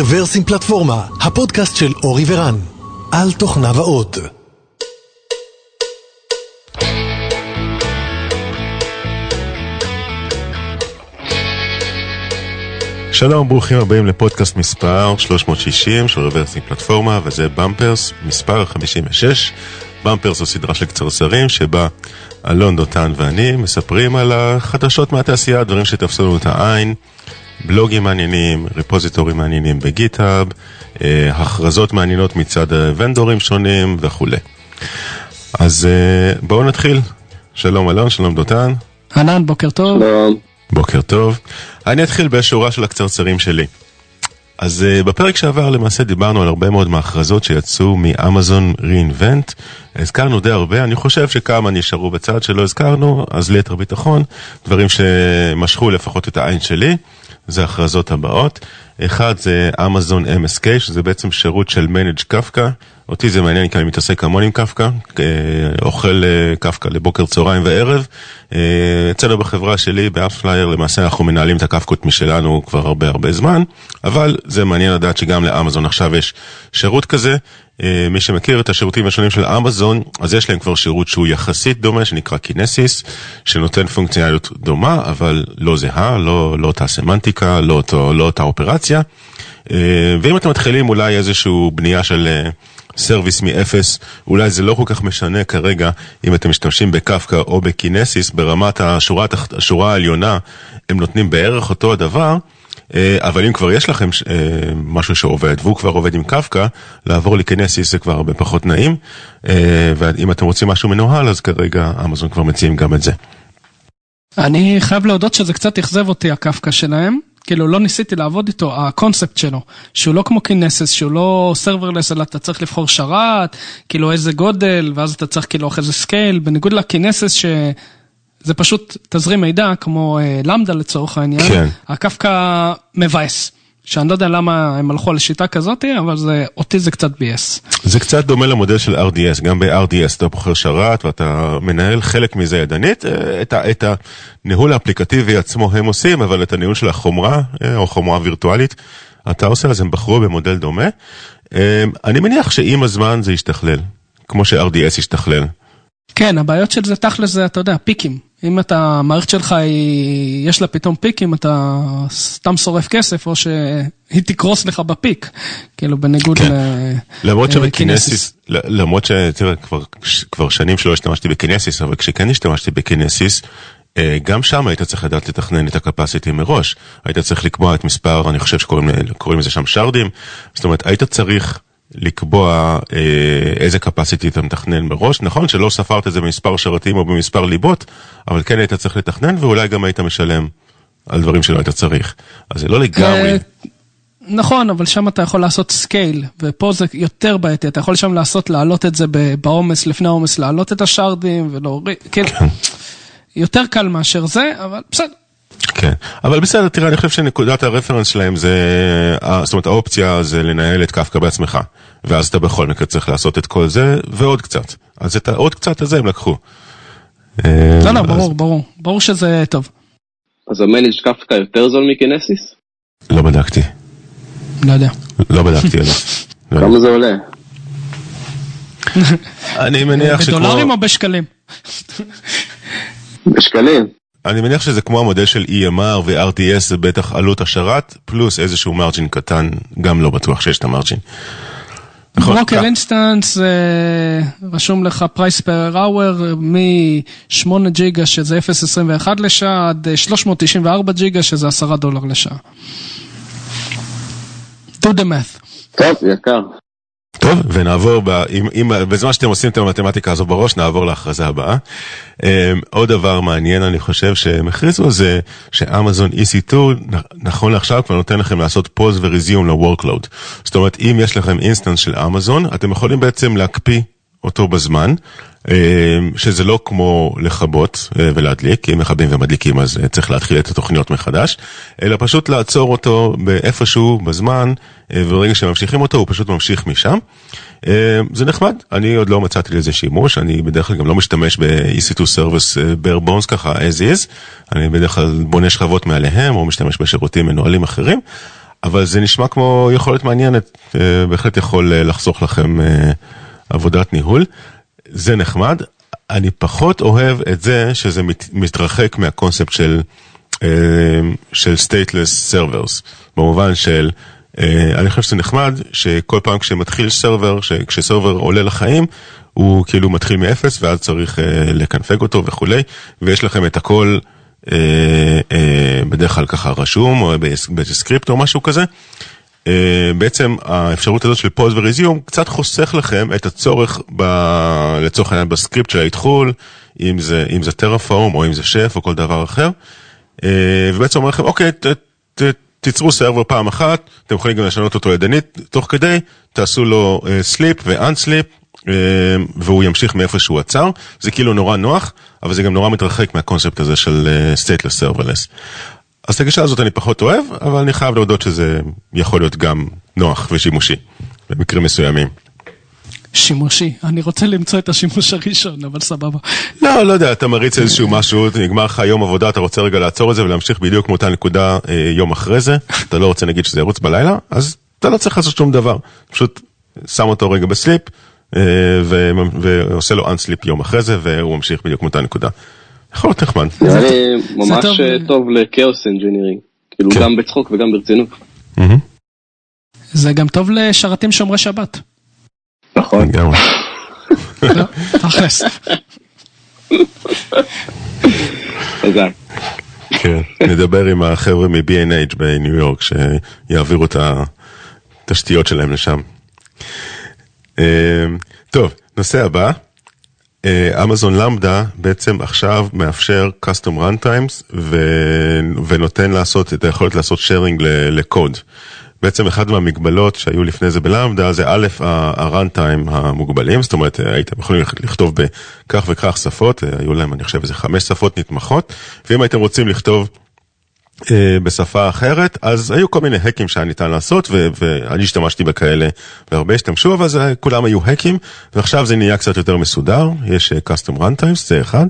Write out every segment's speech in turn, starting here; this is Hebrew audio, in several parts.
רוורסים פלטפורמה, הפודקאסט של אורי ורן, על תוכניו האות. שלום, ברוכים הבאים לפודקאסט מספר 360 של רוורסים פלטפורמה, וזה במפרס מספר 56. במפרס זו סדרה של קצרצרים שבה אלון דותן ואני מספרים על החדשות מהתעשייה, דברים שתפסו לנו את העין, בלוגים מעניינים, ריפוזיטורים מעניינים בגיטהאב, אה, הכרזות מעניינות מצד ונדורים שונים וכולי. אז אה, בואו נתחיל. שלום אלון, שלום דותן. אהלן, בוקר טוב. שלום. בוקר טוב. אני אתחיל בשורה של הקצרצרים שלי. אז uh, בפרק שעבר למעשה דיברנו על הרבה מאוד מההכרזות שיצאו מאמזון רeinvent. הזכרנו די הרבה, אני חושב שכמה נשארו בצד שלא הזכרנו, אז ליתר ביטחון, דברים שמשכו לפחות את העין שלי, זה ההכרזות הבאות. אחד זה אמזון MSK, שזה בעצם שירות של managed Kafka. אותי זה מעניין כי אני מתעסק המון עם קפקא, אה, אוכל אה, קפקא לבוקר, צהריים וערב. אה, אצלנו בחברה שלי, ב AppsFlyer, למעשה אנחנו מנהלים את הקפקות משלנו כבר הרבה הרבה זמן, אבל זה מעניין לדעת שגם לאמזון עכשיו יש שירות כזה. מי שמכיר את השירותים השונים של אמזון, אז יש להם כבר שירות שהוא יחסית דומה, שנקרא Kinesis, שנותן פונקציונליות דומה, אבל לא זהה, לא, לא אותה סמנטיקה, לא, אותו, לא אותה אופרציה. ואם אתם מתחילים אולי איזושהי בנייה של service מאפס, אולי זה לא כל כך משנה כרגע אם אתם משתמשים בקפקא או ב Kinesis, ברמת השורה, השורה העליונה הם נותנים בערך אותו הדבר, אה, אבל אם כבר יש לכם אה, משהו שעובד והוא כבר עובד עם קפקא, לעבור ל Kinesis זה כבר הרבה פחות נעים, אה, ואם אתם רוצים משהו מנוהל אז כרגע אמזון כבר מציעים גם את זה. אני חייב להודות שזה קצת אכזב אותי הקפקא שלהם. כאילו לא ניסיתי לעבוד איתו, הקונספט שלו, שהוא לא כמו Kinesis, שהוא לא serverless, אלא אתה צריך לבחור שרת, כאילו איזה גודל, ואז אתה צריך כאילו איזה scale, בניגוד ל Kinesis שזה פשוט תזרים מידע, כמו אה, Lambda לצורך העניין, כן. הקפקא מבאס. שאני לא יודע למה הם הלכו על שיטה כזאת, אבל זה, אותי זה קצת ביאס. זה קצת דומה למודל של RDS, גם ב-RDS אתה בוחר שרת ואתה מנהל חלק מזה ידנית, אה, את, ה, את הניהול האפליקטיבי עצמו הם עושים, אבל את הניהול של החומרה, אה, או חומרה וירטואלית, אתה עושה, אז הם בחרו במודל דומה. אה, אני מניח שעם הזמן זה ישתכלל, כמו ש-RDS ישתכלל. כן, הבעיות של זה תכל'ס זה, אתה יודע, פיקים. אם אתה, המערכת שלך היא, יש לה פתאום פיקים, אתה סתם שורף כסף, או שהיא תקרוס לך בפיק, כאילו בניגוד כן. למרות שבקינסיס, למרות שתראה, כבר, כבר שנים שלא השתמשתי בקינסיס, אבל כשכן השתמשתי בקינסיס, אה, גם שם היית צריך לדעת לתכנן את הקפסיטי מראש. היית צריך לקבוע את מספר, אני חושב שקוראים לזה שם שרדים, זאת אומרת, היית צריך... לקבוע אה, איזה capacity אתה מתכנן מראש. נכון שלא ספרת את זה במספר שרתים או במספר ליבות, אבל כן היית צריך לתכנן ואולי גם היית משלם על דברים שלא היית צריך. אז זה לא לגמרי... נכון, אבל שם אתה יכול לעשות scale, ופה זה יותר בעייתי, אתה יכול שם לעשות, להעלות את זה בעומס, לפני העומס, להעלות את ה shard ים ולהוריד, כן. כן. יותר קל מאשר זה, אבל בסדר. כן, אבל בסדר, תראה, אני חושב שנקודת ה reference שלהם זה, אה, זאת אומרת, האופציה זה לנהל את קפקא בעצמך, ואז אתה בכל מקרה צריך לעשות את כל זה, ועוד קצת. אז את העוד קצת הזה הם לקחו. אה, לא, לא, ברור, ברור, ברור שזה טוב. אז המנג' קפקא יותר זול מקינסיס? לא בדקתי. לא יודע. לא בדקתי עליו. כמה זה עולה? אני מניח שכמו... בדולרים או בשקלים? בשקלים. אני מניח שזה כמו המודל של EMR ו-RTS, זה בטח עלות השרת, פלוס איזשהו מרג'ין קטן, גם לא בטוח שיש את המרג'ין. ברוקר instance, רשום לך price per hour מ-8 ג'יגה שזה 0.21 לשעה עד 394 ג'יגה שזה 10 דולר לשעה. do the math. טוב, יקר. טוב, ונעבור, ב, אם, אם, בזמן שאתם עושים את המתמטיקה הזו בראש, נעבור להכרזה הבאה. Um, עוד דבר מעניין, אני חושב שהם הכריזו זה שאמזון EC2, נכון לעכשיו כבר נותן לכם לעשות pause ו resume ל-workload. זאת אומרת, אם יש לכם instance של אמזון, אתם יכולים בעצם להקפיא אותו בזמן, אמ, שזה לא כמו לכבות אה, ולהדליק, אם מכבים ומדליקים אז אה, צריך להתחיל את התוכניות מחדש, אלא פשוט לעצור אותו באיפשהו בזמן, אה, וברגע שממשיכים אותו הוא פשוט ממשיך משם. זה נחמד, אני עוד לא מצאתי לזה שימוש, אני בדרך כלל גם לא משתמש ב-EC2 Service bare bones ככה as is, אני בדרך כלל בונה שכבות מעליהם או משתמש בשירותים מנוהלים אחרים. אבל זה נשמע כמו יכולת מעניינת, אה, בהחלט יכול אה, לחסוך לכם אה, עבודת ניהול. זה נחמד, אני פחות אוהב את זה שזה מת, מתרחק מהקונספט של, של stateless servers, במובן של, אני חושב שזה נחמד שכל פעם כשמתחיל סרבר, כשסרבר עולה לחיים, הוא כאילו מתחיל מאפס ואז צריך לקנפג אותו וכולי, ויש לכם את הכל אה, אה, בדרך כלל ככה רשום, או באיזה סקריפט או משהו כזה. אה, בעצם האפשרות הזאת של pause ו resume קצת חוסך לכם את הצורך ב, לצורך העניין בסקריפט של האתחול, אם זה, אם זה Terraform או אם זה שף או כל דבר אחר. ובעצם אומר לכם, אוקיי, ת, ת, תיצרו server פעם אחת, אתם יכולים גם לשנות אותו ידנית תוך כדי, תעשו לו sleep ו unsleep, והוא ימשיך מאיפה שהוא עצר, זה כאילו נורא נוח, אבל זה גם נורא מתרחק מהקונספט הזה של stateless serverless. אז את הגישה הזאת אני פחות אוהב, אבל אני חייב להודות שזה יכול להיות גם נוח ושימושי, במקרים מסוימים. שימושי, אני רוצה למצוא את השימוש הראשון, אבל סבבה. לא, לא יודע, אתה מריץ איזשהו משהו, נגמר לך יום עבודה, אתה רוצה רגע לעצור את זה ולהמשיך בדיוק מאותה נקודה אה, יום אחרי זה, אתה לא רוצה נגיד שזה ירוץ בלילה, אז אתה לא צריך לעשות שום דבר, פשוט שם אותו רגע ב sleep, אה, ועושה לו unsleep יום אחרי זה, והוא ממשיך בדיוק מאותה נקודה. יכול להיות נחמד. נראה לי ממש טוב ל chaos engineering, כאילו כן. גם בצחוק וגם ברצינות. זה גם טוב לשרתים שומרי שבת. נכון. לא, תכלס. כן, נדבר עם החבר'ה מ-B&H בניו יורק שיעבירו את התשתיות שלהם לשם. אמ, טוב, נושא הבא, אמזון למדה בעצם עכשיו מאפשר custom runtimes ונותן לעשות את היכולת לעשות sharing לקוד. בעצם אחת מהמגבלות שהיו לפני זה בלמדה זה א', ה-runtime המוגבלים, זאת אומרת הייתם יכולים לכתוב בכך וכך שפות, היו להם אני חושב איזה חמש שפות נתמכות, ואם הייתם רוצים לכתוב אה, בשפה אחרת, אז היו כל מיני האקים שהיה ניתן לעשות, ואני השתמשתי בכאלה, והרבה השתמשו, אבל זה, כולם היו האקים, ועכשיו זה נהיה קצת יותר מסודר, יש אה, custom runtimes, זה אחד,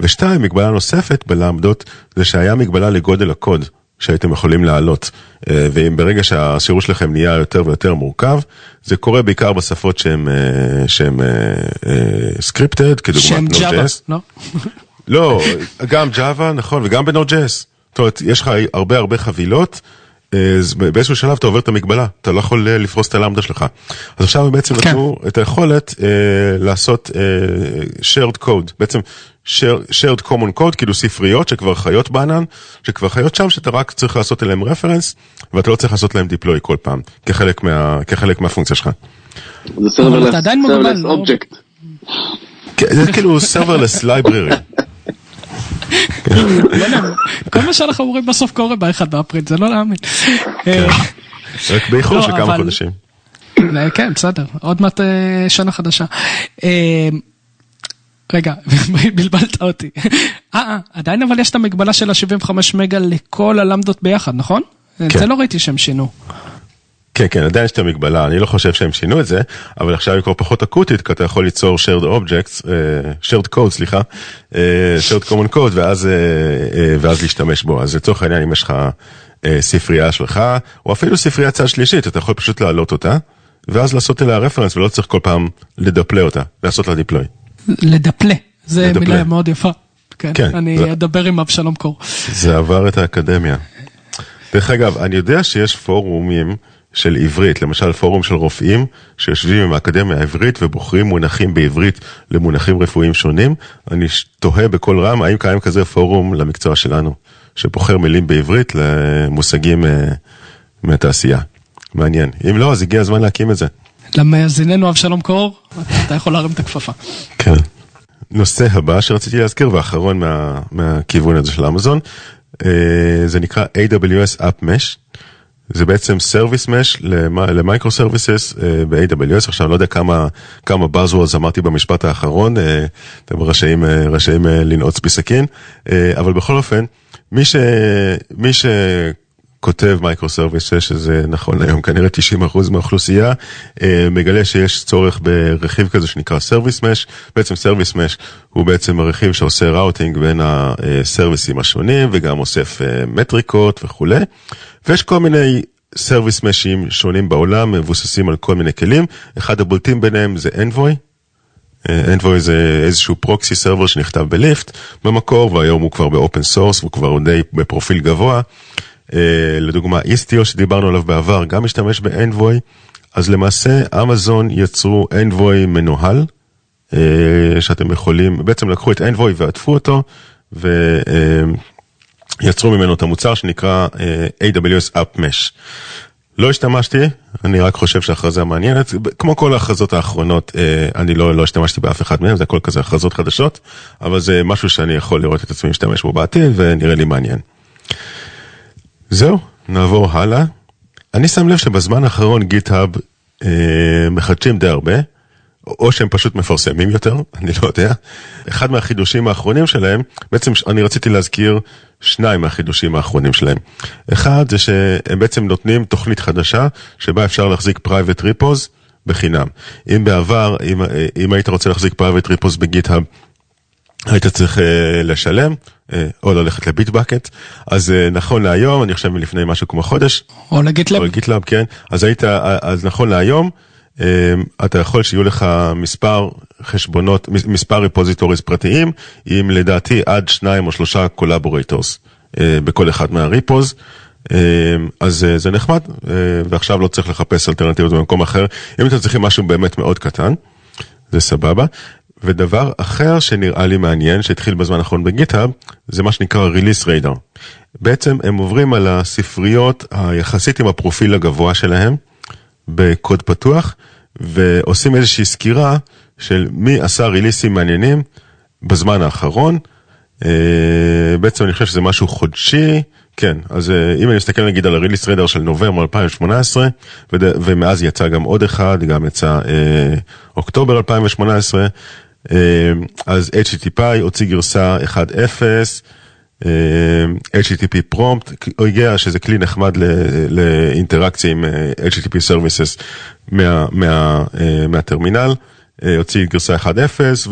ושתיים, מגבלה נוספת בלמדות, זה שהיה מגבלה לגודל הקוד. שהייתם יכולים לעלות, אה, ואם ברגע שהשירות שלכם נהיה יותר ויותר מורכב, זה קורה בעיקר בשפות שהן סקריפטד, כדוגמת Node.js. לא? לא, גם Java, נכון, וגם ב-Node.js. זאת אומרת, יש לך הרבה הרבה חבילות, אז באיזשהו שלב אתה עובר את המגבלה, אתה לא יכול אה, לפרוס את הלמדה שלך. אז עכשיו הם בעצם כן. נתנו את היכולת אה, לעשות אה, shared code, בעצם share, shared common code, כאילו ספריות שכבר חיות בענן, שכבר חיות שם, שאתה רק צריך לעשות אליהם רפרנס, ואתה לא צריך לעשות להם deploy כל פעם, כחלק, מה, כחלק מהפונקציה שלך. זה serverless לא? object. כן, זה כאילו serverless library. כל מה שאנחנו אומרים בסוף קורה ב-1 באפריל, זה לא להאמין. כן. רק באיחור לא, של כמה חודשים. אה, כן, בסדר, עוד מעט אה, שנה חדשה. אה, רגע, בלבלת אותי. אה, עדיין אבל יש את המגבלה של ה-75 מגה לכל הלמדות ביחד, נכון? כן. זה לא ראיתי שהם שינו. כן, כן, עדיין יש את המגבלה, אני לא חושב שהם שינו את זה, אבל עכשיו היא כבר פחות אקוטית, כי אתה יכול ליצור shared objects, uh, shared code, סליחה, uh, shared common code, ואז, uh, ואז להשתמש בו. אז לצורך העניין, אם יש לך ספרייה שלך, או אפילו ספרייה צד שלישית, אתה יכול פשוט להעלות אותה, ואז לעשות אליה רפרנס, ולא צריך כל פעם לדפלה אותה, לעשות לה דיפלוי. לדפלה, זה מילה מאוד יפה. כן, כן אני זה... אדבר עם אבשלום קור. זה עבר את האקדמיה. דרך אגב, אני יודע שיש פורומים, של עברית, למשל פורום של רופאים שיושבים עם האקדמיה העברית ובוחרים מונחים בעברית למונחים רפואיים שונים. אני תוהה בקול רם האם קיים כזה פורום למקצוע שלנו, שבוחר מילים בעברית למושגים uh, מהתעשייה. מעניין. אם לא, אז הגיע הזמן להקים את זה. למאזיננו אבשלום קור, אתה יכול להרים את הכפפה. כן. נושא הבא שרציתי להזכיר ואחרון מה, מהכיוון הזה של אמזון, uh, זה נקרא AWS App Mesh. זה בעצם Service Mesh ל micro services אה, ב-AWS, עכשיו אני לא יודע כמה, כמה Buzzwords אמרתי במשפט האחרון, אה, אתם רשאים, אה, רשאים לנעוץ בי סכין, אבל בכל אופן, מי, ש, מי שכותב micro services, שזה נכון היום כנראה 90% מהאוכלוסייה, מגלה שיש צורך ברכיב כזה שנקרא Service Mesh, בעצם Service Mesh הוא בעצם הרכיב שעושה routing בין ה services השונים וגם אוסף מטריקות וכולי. ויש כל מיני service mesh־ים שונים בעולם, מבוססים על כל מיני כלים. אחד הבולטים ביניהם זה Envoy. Envoy זה איזשהו proxy server שנכתב בליפט במקור, והיום הוא כבר ב open source, הוא כבר די בפרופיל גבוה. לדוגמה, איסטיו שדיברנו עליו בעבר, גם משתמש ב-Envoy. אז למעשה אמזון יצרו Envoy מנוהל, שאתם יכולים, בעצם לקחו את Envoy ועטפו אותו, ויצרו ממנו את המוצר שנקרא AWS App Mesh. לא השתמשתי, אני רק חושב שההכרזה מעניינת, כמו כל ההכרזות האחרונות, אני לא, לא השתמשתי באף אחד מהם, זה הכל כזה הכרזות חדשות, אבל זה משהו שאני יכול לראות את עצמי משתמש בו בעתיד, ונראה לי מעניין. זהו, נעבור הלאה. אני שם לב שבזמן האחרון גיטהאב אה, מחדשים די הרבה, או שהם פשוט מפרסמים יותר, אני לא יודע. אחד מהחידושים האחרונים שלהם, בעצם אני רציתי להזכיר שניים מהחידושים האחרונים שלהם. אחד זה שהם בעצם נותנים תוכנית חדשה, שבה אפשר להחזיק private repos בחינם. אם בעבר, אם, אם היית רוצה להחזיק private repos בגיטהאב, היית צריך uh, לשלם, או ללכת לביטבקט, אז uh, נכון להיום, אני חושב מלפני משהו כמו חודש. או לגיטלאב. או לגיטלאב, כן. אז היית, אז נכון להיום, אתה יכול שיהיו לך מספר חשבונות, מספר repositories פרטיים, עם לדעתי עד שניים או שלושה collaborators uh, בכל אחד מה repos. אז זה נחמד, ועכשיו לא צריך לחפש אלטרנטיבות במקום אחר. אם אתם צריכים משהו באמת מאוד קטן, זה סבבה. ודבר אחר שנראה לי מעניין, שהתחיל בזמן האחרון בגיטהאב, זה מה שנקרא Release Radar. בעצם הם עוברים על הספריות היחסית עם הפרופיל הגבוה שלהם, בקוד פתוח, ועושים איזושהי סקירה של מי עשה ריליסים מעניינים בזמן האחרון. בעצם אני חושב שזה משהו חודשי, כן, אז אם אני מסתכל נגיד על הריליס ריידר של נובמבר 2018, ומאז יצא גם עוד אחד, גם יצא אוקטובר 2018, אז HTTP הוציא גרסה 1.0, HTTP פרומפט, הוא הגיע שזה כלי נחמד לאינטראקציה עם HTTP Services מה, מה, מהטרמינל, הוציא גרסה 1.0,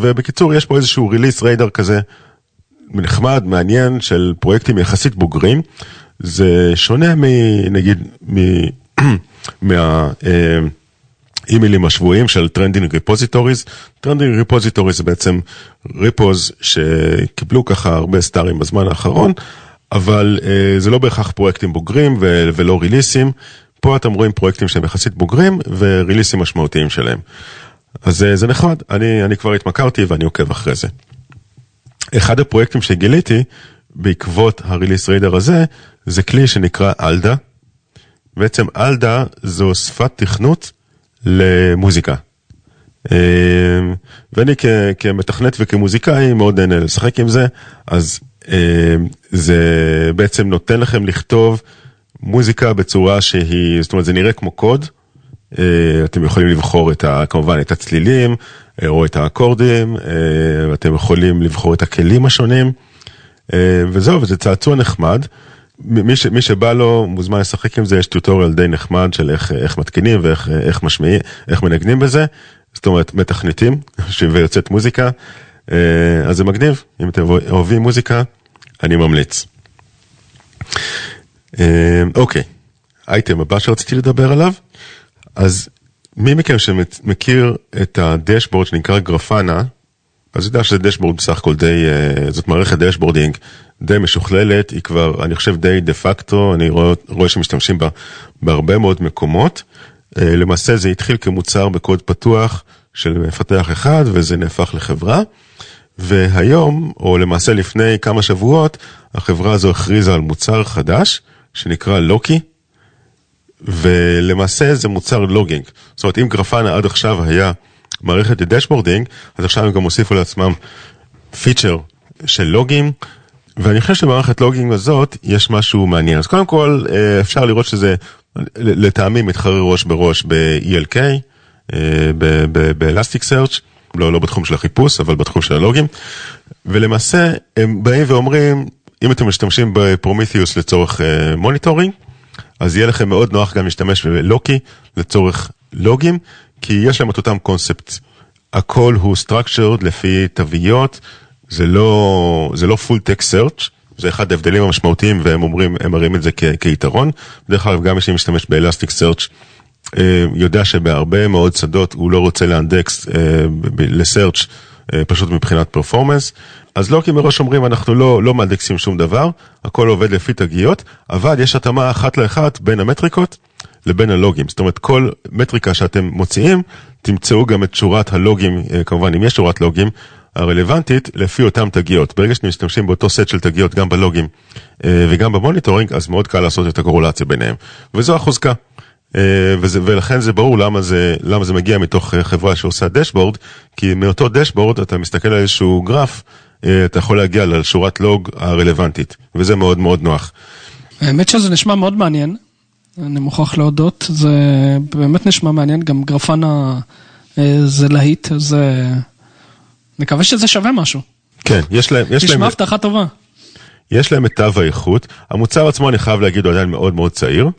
ובקיצור יש פה איזשהו ריליס ריידר כזה נחמד, מעניין, של פרויקטים יחסית בוגרים. זה שונה מנגיד, מה... אימיילים השבועיים של trending repositories. trending repositories זה בעצם repos שקיבלו ככה הרבה star־ים בזמן האחרון, אבל אה, זה לא בהכרח פרויקטים בוגרים ו- ולא release־ים. פה אתם רואים פרויקטים שהם יחסית בוגרים ו release־ים משמעותיים שלהם. אז אה, זה נחמד, אני, אני כבר התמכרתי ואני עוקב אחרי זה. אחד הפרויקטים שגיליתי בעקבות הריליס ריידר הזה, זה כלי שנקרא אלדה. בעצם אלדה זו שפת תכנות למוזיקה. ואני כמתכנת וכמוזיקאי מאוד נהנה לשחק עם זה, אז זה בעצם נותן לכם לכתוב מוזיקה בצורה שהיא, זאת אומרת זה נראה כמו קוד, אתם יכולים לבחור את ה, כמובן את הצלילים או את האקורדים, ואתם יכולים לבחור את הכלים השונים, וזהו, וזה צעצוע נחמד. מי, ש, מי שבא לו מוזמן לשחק עם זה, יש טוטוריאל די נחמד של איך, איך מתקינים ואיך איך משמיעים, איך מנגנים בזה, זאת אומרת מתכנתים ויוצאת מוזיקה, אז זה מגניב, אם אתם אוהבים מוזיקה, אני ממליץ. אוקיי, אייטם הבא שרציתי לדבר עליו, אז מי מכם שמכיר את ה dashboard שנקרא גרפנה, אז יודע שזה dashboard בסך הכל די, זאת מערכת dashboarding די משוכללת, היא כבר, אני חושב די דה פקטו, אני רואה, רואה שמשתמשים בה בהרבה מאוד מקומות. למעשה זה התחיל כמוצר בקוד פתוח של מפתח אחד וזה נהפך לחברה. והיום, או למעשה לפני כמה שבועות, החברה הזו הכריזה על מוצר חדש שנקרא לוקי. ולמעשה זה מוצר logging. זאת אומרת, אם גרפנה עד עכשיו היה מערכת dashboarding, אז עכשיו הם גם הוסיפו לעצמם feature של לוגים, ואני חושב שבמערכת logging הזאת יש משהו מעניין. אז קודם כל אפשר לראות שזה לטעמי מתחרה ראש בראש ב-ELK, ב-Elastic Search, לא, לא בתחום של החיפוש, אבל בתחום של הלוגים. ולמעשה הם באים ואומרים, אם אתם משתמשים בפרומיתיוס לצורך monitoring, אז יהיה לכם מאוד נוח גם להשתמש בלוקי לצורך לוגים, כי יש להם את אותם concepts. הכל הוא structured לפי תוויות, זה לא, זה לא full text search, זה אחד ההבדלים המשמעותיים והם אומרים, הם מראים את זה כ- כיתרון. דרך אגב, גם מי שמשתמש ב Elastic Search יודע שבהרבה מאוד שדות הוא לא רוצה לאנדקס ל search פשוט מבחינת performance. אז לוקי מראש אומרים אנחנו לא, לא מאנדקסים שום דבר, הכל עובד לפי תגיות, אבל יש התאמה אחת לאחת בין המטריקות לבין הלוגים. זאת אומרת, כל מטריקה שאתם מוציאים, תמצאו גם את שורת הלוגים, כמובן אם יש שורת לוגים, הרלוונטית לפי אותם תגיות. ברגע שאתם משתמשים באותו סט של תגיות גם בלוגים וגם ב monitoring, אז מאוד קל לעשות את הקורלציה ביניהם. וזו החוזקה. וזה, ולכן זה ברור למה זה, למה זה מגיע מתוך חברה שעושה דשבורד, כי מאותו דשבורד אתה מסתכל על איזשהו גרף, אתה יכול להגיע לשורת לוג הרלוונטית, וזה מאוד מאוד נוח. האמת שזה נשמע מאוד מעניין, אני מוכרח להודות, זה באמת נשמע מעניין, גם גרפן זה להיט, זה... מקווה שזה שווה משהו. כן, יש להם... יש נשמע הבטחה טובה. יש להם את תו האיכות, המוצר עצמו אני חייב להגיד הוא עדיין מאוד מאוד צעיר,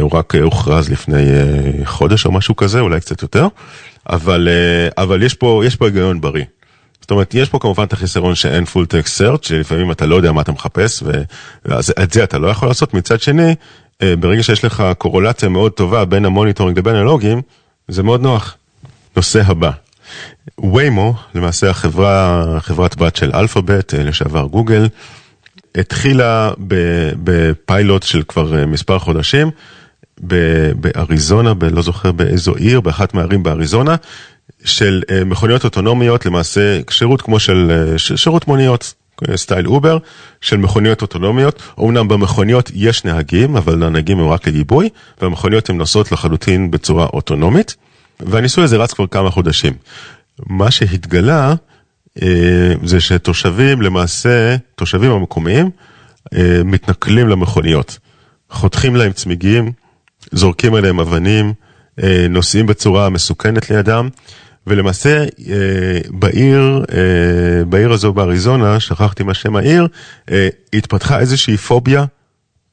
הוא רק הוכרז לפני חודש או משהו כזה, אולי קצת יותר, אבל, אבל יש פה, יש פה היגיון בריא. זאת אומרת, יש פה כמובן את החיסרון שאין full text search, שלפעמים אתה לא יודע מה אתה מחפש, ואת זה אתה לא יכול לעשות. מצד שני, ברגע שיש לך קורלציה מאוד טובה בין ה monitoring לבין הלוגים, זה מאוד נוח. נושא הבא. ויימו, למעשה החברה, חברת בת של אלפאבט, לשעבר גוגל, התחילה בפיילוט של כבר מספר חודשים, באריזונה, לא זוכר באיזו עיר, באחת מהערים באריזונה, של מכוניות אוטונומיות, למעשה שירות כמו של שירות מוניות, style אובר, של מכוניות אוטונומיות. אמנם במכוניות יש נהגים, אבל הנהגים הם רק לגיבוי, והמכוניות הן נוסעות לחלוטין בצורה אוטונומית, והניסוי הזה רץ כבר כמה חודשים. מה שהתגלה זה שתושבים למעשה, תושבים המקומיים, מתנכלים למכוניות, חותכים להם צמיגים, זורקים עליהם אבנים, נוסעים בצורה מסוכנת לידם, ולמעשה בעיר, בעיר הזו באריזונה, שכחתי מה שם העיר, התפתחה איזושהי פוביה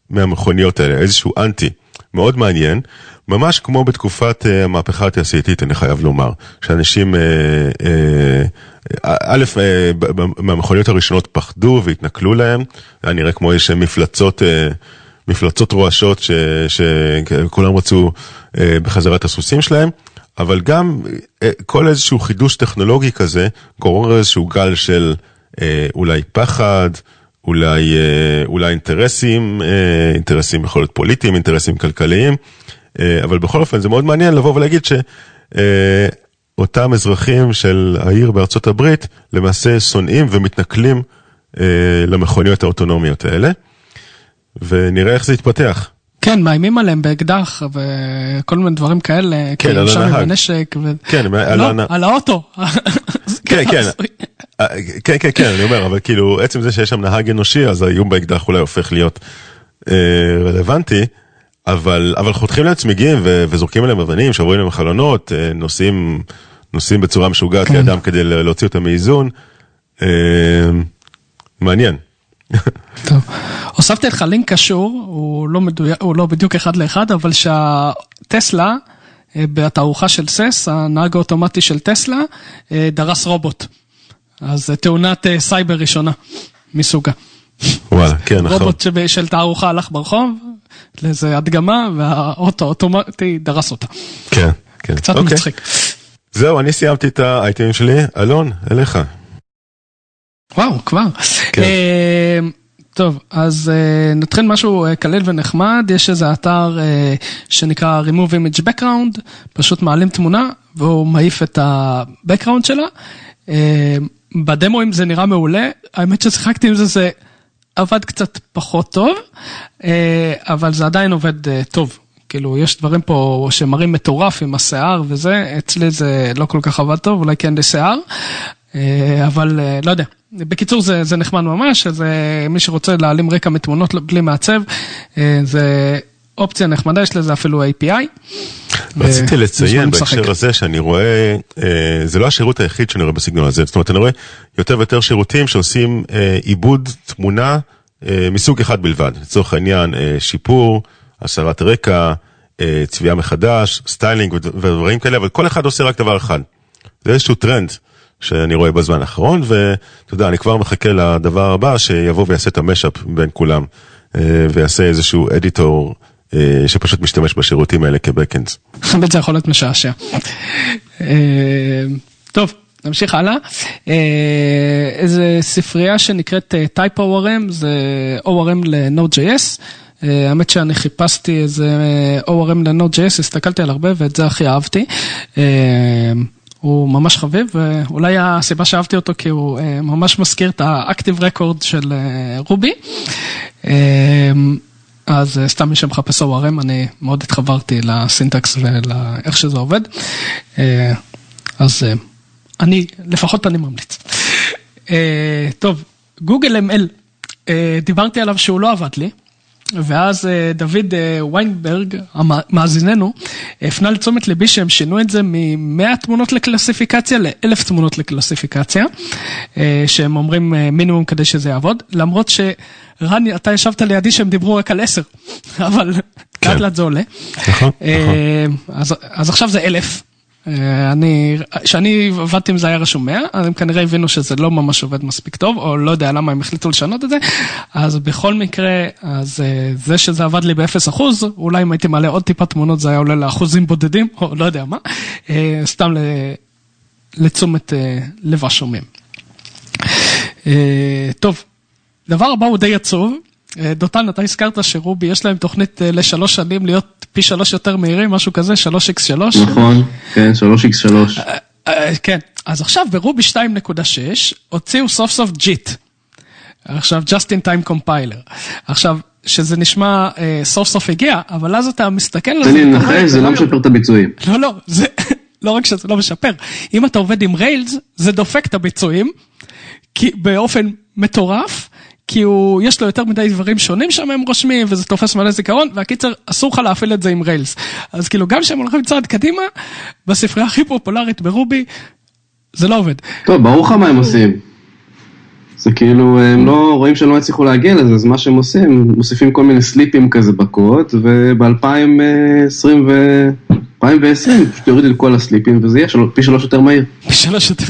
מהמכוניות האלה, איזשהו אנטי. מאוד מעניין, ממש כמו בתקופת המהפכה התעשייתית, אני חייב לומר, שאנשים, א', מהמכוניות הראשונות פחדו והתנכלו להם, היה נראה כמו איזה מפלצות, מפלצות רועשות שכולם רצו בחזרת הסוסים שלהם, אבל גם כל איזשהו חידוש טכנולוגי כזה גורר איזשהו גל של אולי פחד, אולי, אולי אינטרסים, אינטרסים יכול להיות פוליטיים, אינטרסים כלכליים, אבל בכל אופן זה מאוד מעניין לבוא ולהגיד שאותם אזרחים של העיר בארצות הברית למעשה שונאים ומתנכלים למכוניות האוטונומיות האלה, ונראה איך זה יתפתח. כן, מאיימים עליהם באקדח וכל מיני דברים כאלה, כן, על הנהג. בנשק. ו... כן, על, לא, הנ... על האוטו. כן, כן, כן, כן, כן, אני אומר, אבל כאילו, עצם זה שיש שם נהג אנושי, אז האיום באקדח אולי הופך להיות אה, רלוונטי, אבל, אבל חותכים להם צמיגים ו, וזורקים עליהם אבנים, שוברים להם חלונות, אה, נוסעים, נוסעים בצורה משוגעת כן. לידם כדי להוציא אותם מאיזון. אה, מעניין. טוב, הוספתי לך לינק קשור, הוא לא, מדויק, הוא לא בדיוק אחד לאחד, אבל שהטסלה, בתערוכה של CES, הנהג האוטומטי של טסלה, דרס רובוט. אז תאונת סייבר ראשונה מסוגה. וואלה, כן, נכון. רובוט של תערוכה הלך ברחוב, לאיזה הדגמה, והאוטו האוטומטי דרס אותה. כן, כן. קצת אוקיי. מצחיק. זהו, אני סיימתי את האייטמים שלי. אלון, אליך. וואו, כבר. כן. טוב, אז uh, נתחיל משהו uh, קליל ונחמד, יש איזה אתר uh, שנקרא Remove Image Background, פשוט מעלים תמונה והוא מעיף את ה-Background שלה. Uh, בדמוים זה נראה מעולה, האמת ששיחקתי עם זה, זה עבד קצת פחות טוב, uh, אבל זה עדיין עובד uh, טוב. כאילו, יש דברים פה שמראים מטורף עם השיער וזה, אצלי זה לא כל כך עבד טוב, אולי כן לשיער, אבל uh, לא יודע. בקיצור זה, זה נחמד ממש, אז מי שרוצה להעלים רקע מתמונות בלי מעצב, זה אופציה נחמדה, יש לזה אפילו API. רציתי לציין בהקשר הזה שאני רואה, זה לא השירות היחיד שאני רואה בסגנון הזה, זאת אומרת אני רואה יותר ויותר שירותים שעושים עיבוד תמונה מסוג אחד בלבד, לצורך העניין שיפור, הסרת רקע, צביעה מחדש, styling ודברים כאלה, אבל כל אחד עושה רק דבר אחד. זה איזשהו טרנד. שאני רואה בזמן האחרון, ואתה יודע, אני כבר מחכה לדבר הבא שיבוא ויעשה את ה mashup בין כולם, ויעשה איזשהו אדיטור שפשוט משתמש בשירותים האלה כבקאנדס. באמת זה יכול להיות משעשע. טוב, נמשיך הלאה. איזה ספרייה שנקראת Type-ORM, זה ORM ל-Node.js. האמת שאני חיפשתי איזה ORM ל-Node.js, הסתכלתי על הרבה ואת זה הכי אהבתי. הוא ממש חביב, ואולי הסיבה שאהבתי אותו כי הוא ממש מזכיר את ה-Active Record של רובי. אז סתם מי שמחפש ORM, אני מאוד התחברתי לסינטקס ולאיך שזה עובד. אז אני, לפחות אני ממליץ. טוב, גוגל ML, דיברתי עליו שהוא לא עבד לי. ואז דוד ויינברג, מאזיננו, הפנה לתשומת ליבי שהם שינו את זה מ-100 תמונות לקלסיפיקציה ל-1000 תמונות לקלסיפיקציה, שהם אומרים מינימום כדי שזה יעבוד, למרות שרני, אתה ישבת לידי שהם דיברו רק על 10, אבל לאט לאט זה עולה. נכון, נכון. אז עכשיו זה 1000. אני, כשאני עבדתי עם זה היה רשום 100, אז הם כנראה הבינו שזה לא ממש עובד מספיק טוב, או לא יודע למה הם החליטו לשנות את זה, אז בכל מקרה, אז זה שזה עבד לי ב-0%, אולי אם הייתי מעלה עוד טיפה תמונות זה היה עולה לאחוזים בודדים, או לא יודע מה, סתם לתשומת לב השומעים. טוב, דבר הבא הוא די עצוב. דותן, אתה הזכרת שרובי יש להם תוכנית לשלוש שנים להיות פי שלוש יותר מהירים, משהו כזה, 3x3. נכון, כן, 3x3. כן, אז עכשיו ברובי 2.6 הוציאו סוף סוף ג'יט. עכשיו, just in time compiler. עכשיו, שזה נשמע סוף סוף הגיע, אבל אז אתה מסתכל על זה. תן לי לנחש, זה לא משפר את הביצועים. לא, לא, זה לא רק שזה לא משפר. אם אתה עובד עם ריילס, זה דופק את הביצועים באופן מטורף. כי הוא, יש לו יותר מדי דברים שונים שם הם רושמים, וזה תופס מלא זיכרון, והקיצר, אסור לך להפעיל את זה עם ריילס. אז כאילו, גם כשהם הולכים צעד קדימה, בספרייה הכי פופולרית ברובי, זה לא עובד. טוב, ברור לך מה הם עושים. זה כאילו, הם לא, רואים שהם לא הצליחו להגיע לזה, אז מה שהם עושים, מוסיפים כל מיני סליפים כזה בקוד, וב-2020 ו... 2020, פשוט יורידו את כל הסליפים, וזה יהיה פי שלוש יותר מהיר. פי שלוש יותר.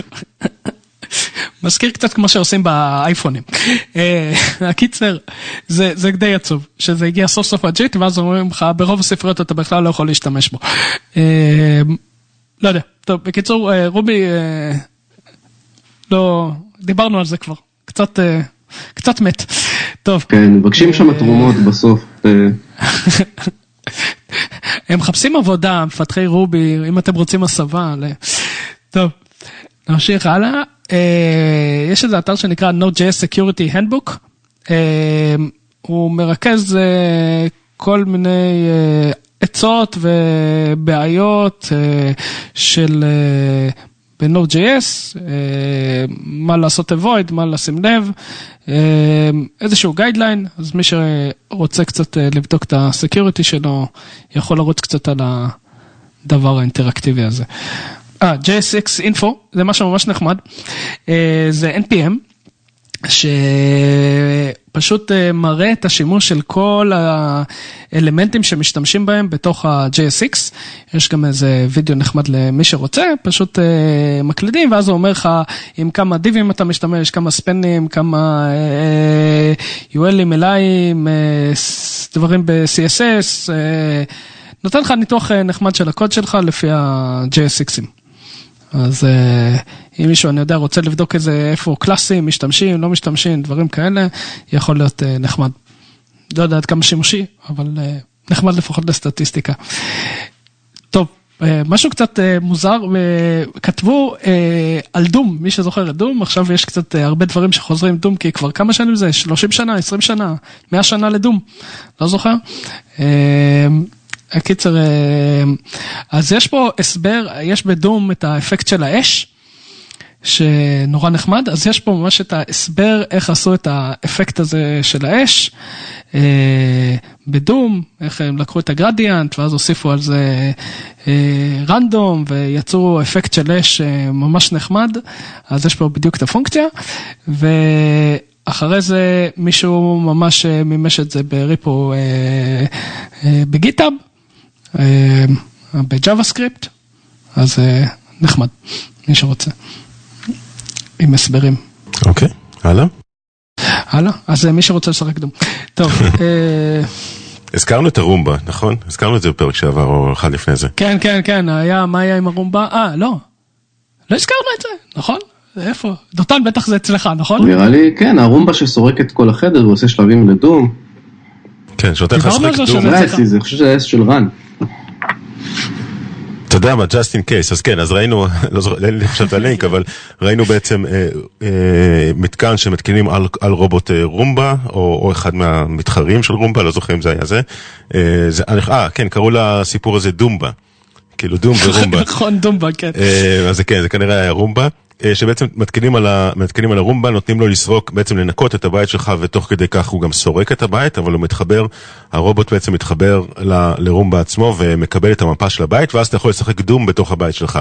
מזכיר קצת כמו שעושים באייפונים. הקיצר, זה די עצוב, שזה הגיע סוף סוף הג'יט, ואז אומרים לך, ברוב הספריות אתה בכלל לא יכול להשתמש בו. לא יודע, טוב, בקיצור, רובי, לא, דיברנו על זה כבר, קצת, קצת מת. טוב. כן, מבקשים שם תרומות בסוף. הם מחפשים עבודה, מפתחי רובי, אם אתם רוצים הסבה. טוב, נמשיך הלאה. יש איזה אתר שנקרא Node.js Security Handbook, הוא מרכז כל מיני עצות ובעיות של ב-Node.js, מה לעשות avoid, מה לשים לב, איזשהו guideline, אז מי שרוצה קצת לבדוק את ה security שלו, יכול לרוץ קצת על הדבר האינטראקטיבי הזה. אה, JSX Info, זה משהו ממש נחמד, זה NPM, שפשוט מראה את השימוש של כל האלמנטים שמשתמשים בהם בתוך ה-JSX, יש גם איזה וידאו נחמד למי שרוצה, פשוט מקלידים ואז הוא אומר לך עם כמה דיבים אתה משתמש, כמה ספנים, כמה ULים, אליים, דברים ב-CSS, נותן לך ניתוח נחמד של הקוד שלך לפי ה-JSXים. אז אם מישהו, אני יודע, רוצה לבדוק איזה, איפה קלאסים, משתמשים, לא משתמשים, דברים כאלה, יכול להיות נחמד. לא יודע עד כמה שימושי, אבל נחמד לפחות לסטטיסטיקה. טוב, משהו קצת מוזר, כתבו על דום, מי שזוכר את דום, עכשיו יש קצת הרבה דברים שחוזרים דום, כי כבר כמה שנים זה? 30 שנה, 20 שנה, 100 שנה לדום, לא זוכר? הקיצר, אז יש פה הסבר, יש בדום את האפקט של האש, שנורא נחמד, אז יש פה ממש את ההסבר איך עשו את האפקט הזה של האש, בדום, איך הם לקחו את הגרדיאנט ואז הוסיפו על זה רנדום ויצרו אפקט של אש ממש נחמד, אז יש פה בדיוק את הפונקציה, ואחרי זה מישהו ממש מימש את זה בריפו בגיטאב. בג'אווה סקריפט, אז נחמד, מי שרוצה. עם הסברים. אוקיי, הלאה. הלאה, אז מי שרוצה לשחק דום. טוב, הזכרנו את הרומבה, נכון? הזכרנו את זה בפרק שעבר או אחד לפני זה. כן, כן, כן, היה, מה היה עם הרומבה? אה, לא. לא הזכרנו את זה, נכון? איפה? דותן בטח זה אצלך, נכון? נראה לי, כן, הרומבה שסורק את כל החדר ועושה שלבים לדום. כן, שנותן לך לשחק דום. שזה- זה היה אצלי, זה- אני חושב שזה היה של רן. אתה יודע מה, just in case, אז כן, אז ראינו, לא זוכר, אין לי עכשיו את הלינק, אבל ראינו בעצם אה, אה, מתקן שמתקינים על, על רובוט אה, רומבה, או, או אחד מהמתחרים של רומבה, לא זוכר אם זה היה זה. אה, כן, קראו לסיפור הזה דומבה. כאילו דום ורומבה. נכון, דומבה, כן. אז זה כן, זה כנראה היה רומבה, שבעצם מתקינים על, ה, מתקינים על הרומבה, נותנים לו לסרוק, בעצם לנקות את הבית שלך, ותוך כדי כך הוא גם סורק את הבית, אבל הוא מתחבר, הרובוט בעצם מתחבר ל, לרומבה עצמו, ומקבל את המפה של הבית, ואז אתה יכול לשחק דום בתוך הבית שלך.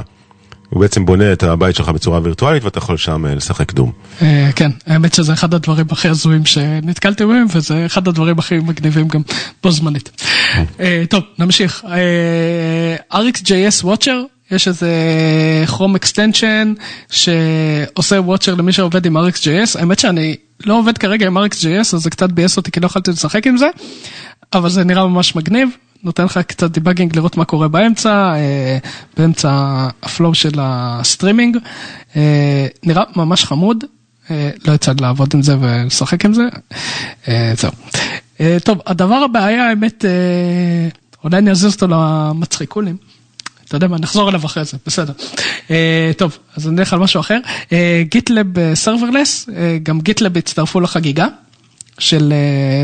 הוא בעצם בונה את הבית שלך בצורה וירטואלית, ואתה יכול שם אה, לשחק דום. אה, כן, האמת שזה אחד הדברים הכי הזויים שנתקלתי בהם, וזה אחד הדברים הכי מגניבים גם בו זמנית. אה, טוב, נמשיך. אה, RxJS Watcher, יש איזה Chrome extension שעושה Watcher למי שעובד עם RxJS, האמת שאני לא עובד כרגע עם RxJS, אז זה קצת ביאס אותי כי לא יכולתי לשחק עם זה, אבל זה נראה ממש מגניב. נותן לך קצת debugging לראות מה קורה באמצע, אה, באמצע ה flow של הסטרימינג. אה, נראה ממש חמוד, אה, לא יצא לעבוד עם זה ולשחק עם זה. זהו. טוב, הדבר הבא, האמת, אולי אני אזיז אותו למצחיקולים. אתה יודע מה, נחזור אליו אחרי זה, בסדר. אה, טוב, אז אני אלך על משהו אחר. GitLab Serverless, גם GitLab הצטרפו לחגיגה של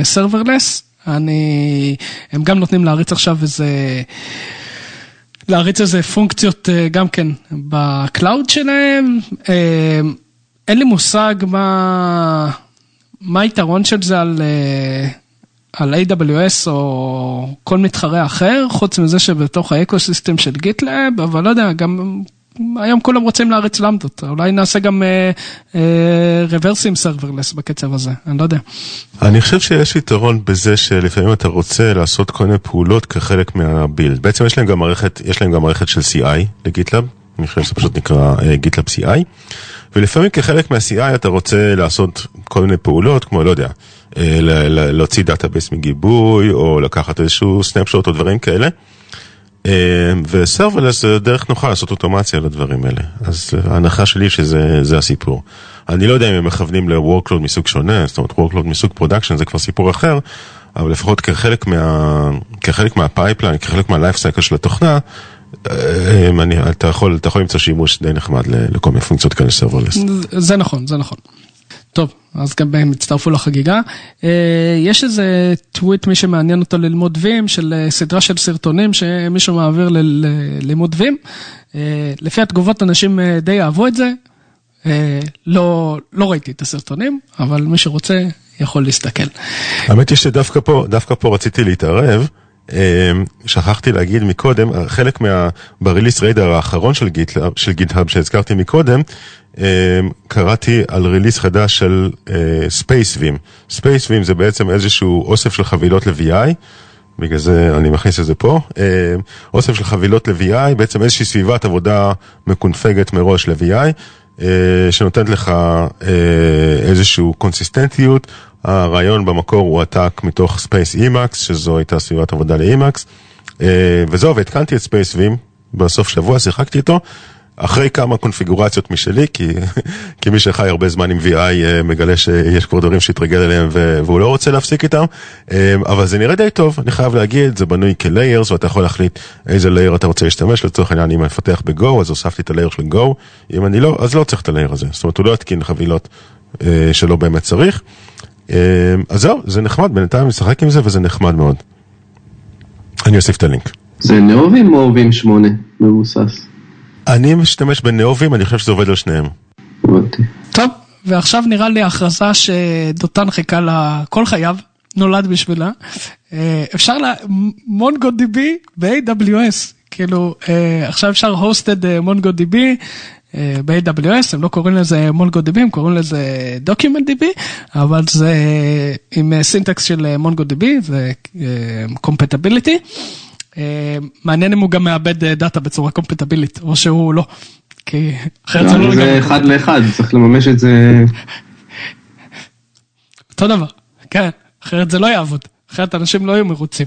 serverless. אני, הם גם נותנים להריץ עכשיו איזה, להריץ איזה פונקציות אה, גם כן ב cloud שלהם. אה, אין לי מושג מה, מה היתרון של זה על, אה, על AWS או כל מתחרה אחר, חוץ מזה שבתוך ה ecosystem של GitLab, אבל לא יודע, גם היום כולם רוצים להריץ למבדות, אולי נעשה גם רברסים serverless בקצב הזה, אני לא יודע. אני חושב שיש יתרון בזה שלפעמים אתה רוצה לעשות כל מיני פעולות כחלק מה build. בעצם יש להם גם מערכת, יש להם גם מערכת של CI ל GitLab, אני חושב שזה פשוט נקרא GitLab CI, ולפעמים כחלק מה-CI אתה רוצה לעשות כל מיני פעולות, כמו לא יודע, להוציא database מגיבוי, או לקחת איזשהו snapshot או דברים כאלה. אה, ו serverless זה דרך נוחה לעשות אוטומציה לדברים האלה. אז ההנחה שלי שזה זה הסיפור. אני לא יודע אם הם מכוונים ל-workload מסוג שונה, זאת אומרת workload מסוג production זה כבר סיפור אחר, אבל לפחות כחלק, מה, כחלק מה pipeline, כחלק מה life cycle של התוכנה, אה, אני, אתה, יכול, אתה יכול למצוא שימוש די נחמד לכל מיני פונקציות כאלה serverless. זה נכון, זה נכון. טוב, אז גם הם הצטרפו לחגיגה. אה, יש איזה טוויט, מי שמעניין אותו ללמוד Vim, של אה, סדרה של סרטונים שמישהו מעביר ללימוד Vim. אה, לפי התגובות אנשים די אהבו את זה. לא, לא ראיתי את הסרטונים, אבל מי שרוצה יכול להסתכל. האמת היא שדווקא פה, דווקא פה רציתי להתערב. אה, שכחתי להגיד מקודם, חלק מה... ב release radar האחרון של GitHub, של GitHub שהזכרתי מקודם, אה, קראתי על release חדש של SpaceVim. SpaceVim זה בעצם איזשהו אוסף של חבילות ל-VI. בגלל זה אני מכניס את זה פה. אה, אוסף של חבילות ל-VI, בעצם איזושהי סביבת עבודה מקונפגת מראש ל-VI, אה, שנותנת לך אה, איזושהי קונסיסטנטיות. הרעיון במקור הוא עתק מתוך Space Emacs, שזו הייתה סביבת עבודה ל-Emacs. אה, וזהו, והתקנתי את Space Vim בסוף שבוע, שיחקתי איתו. אחרי כמה קונפיגורציות משלי, כי, כי מי שחי הרבה זמן עם VI אה, מגלה שיש כבר דברים שהתרגל אליהם והוא לא רוצה להפסיק איתם, אה, אבל זה נראה די טוב, אני חייב להגיד, זה בנוי כליירס ואתה יכול להחליט איזה לייר אתה רוצה להשתמש, לצורך העניין אם אני מפתח בגו אז הוספתי את הלייר של גו, אם אני לא, אז לא צריך את הלייר הזה, זאת אומרת הוא לא יתקין חבילות אה, שלא באמת צריך. אז זהו, זה נחמד, בינתיים משחק עם זה וזה נחמד מאוד. אני אוסיף את הלינק. זה נאובים או וים 8 מבוסס? אני משתמש בנאובים, אני חושב שזה עובד על שניהם. טוב, ועכשיו נראה לי הכרזה שדותן חיכה לה כל חייו, נולד בשבילה. אה, אפשר ל... מונגו דיבי ב-AWS, כאילו אה, עכשיו אפשר hosted מונגו דיבי. ב-AWS, הם לא קוראים לזה MongoDB, הם קוראים לזה DocumentDB, אבל זה עם syntax של MongoDB, זה compatibility. מעניין אם הוא גם מאבד דאטה בצורה קומפטבילית, או שהוא לא. כי אחרת זה לא זה. אחד לאחד, צריך לממש את זה. אותו דבר, כן, אחרת זה לא יעבוד, אחרת אנשים לא יהיו מרוצים.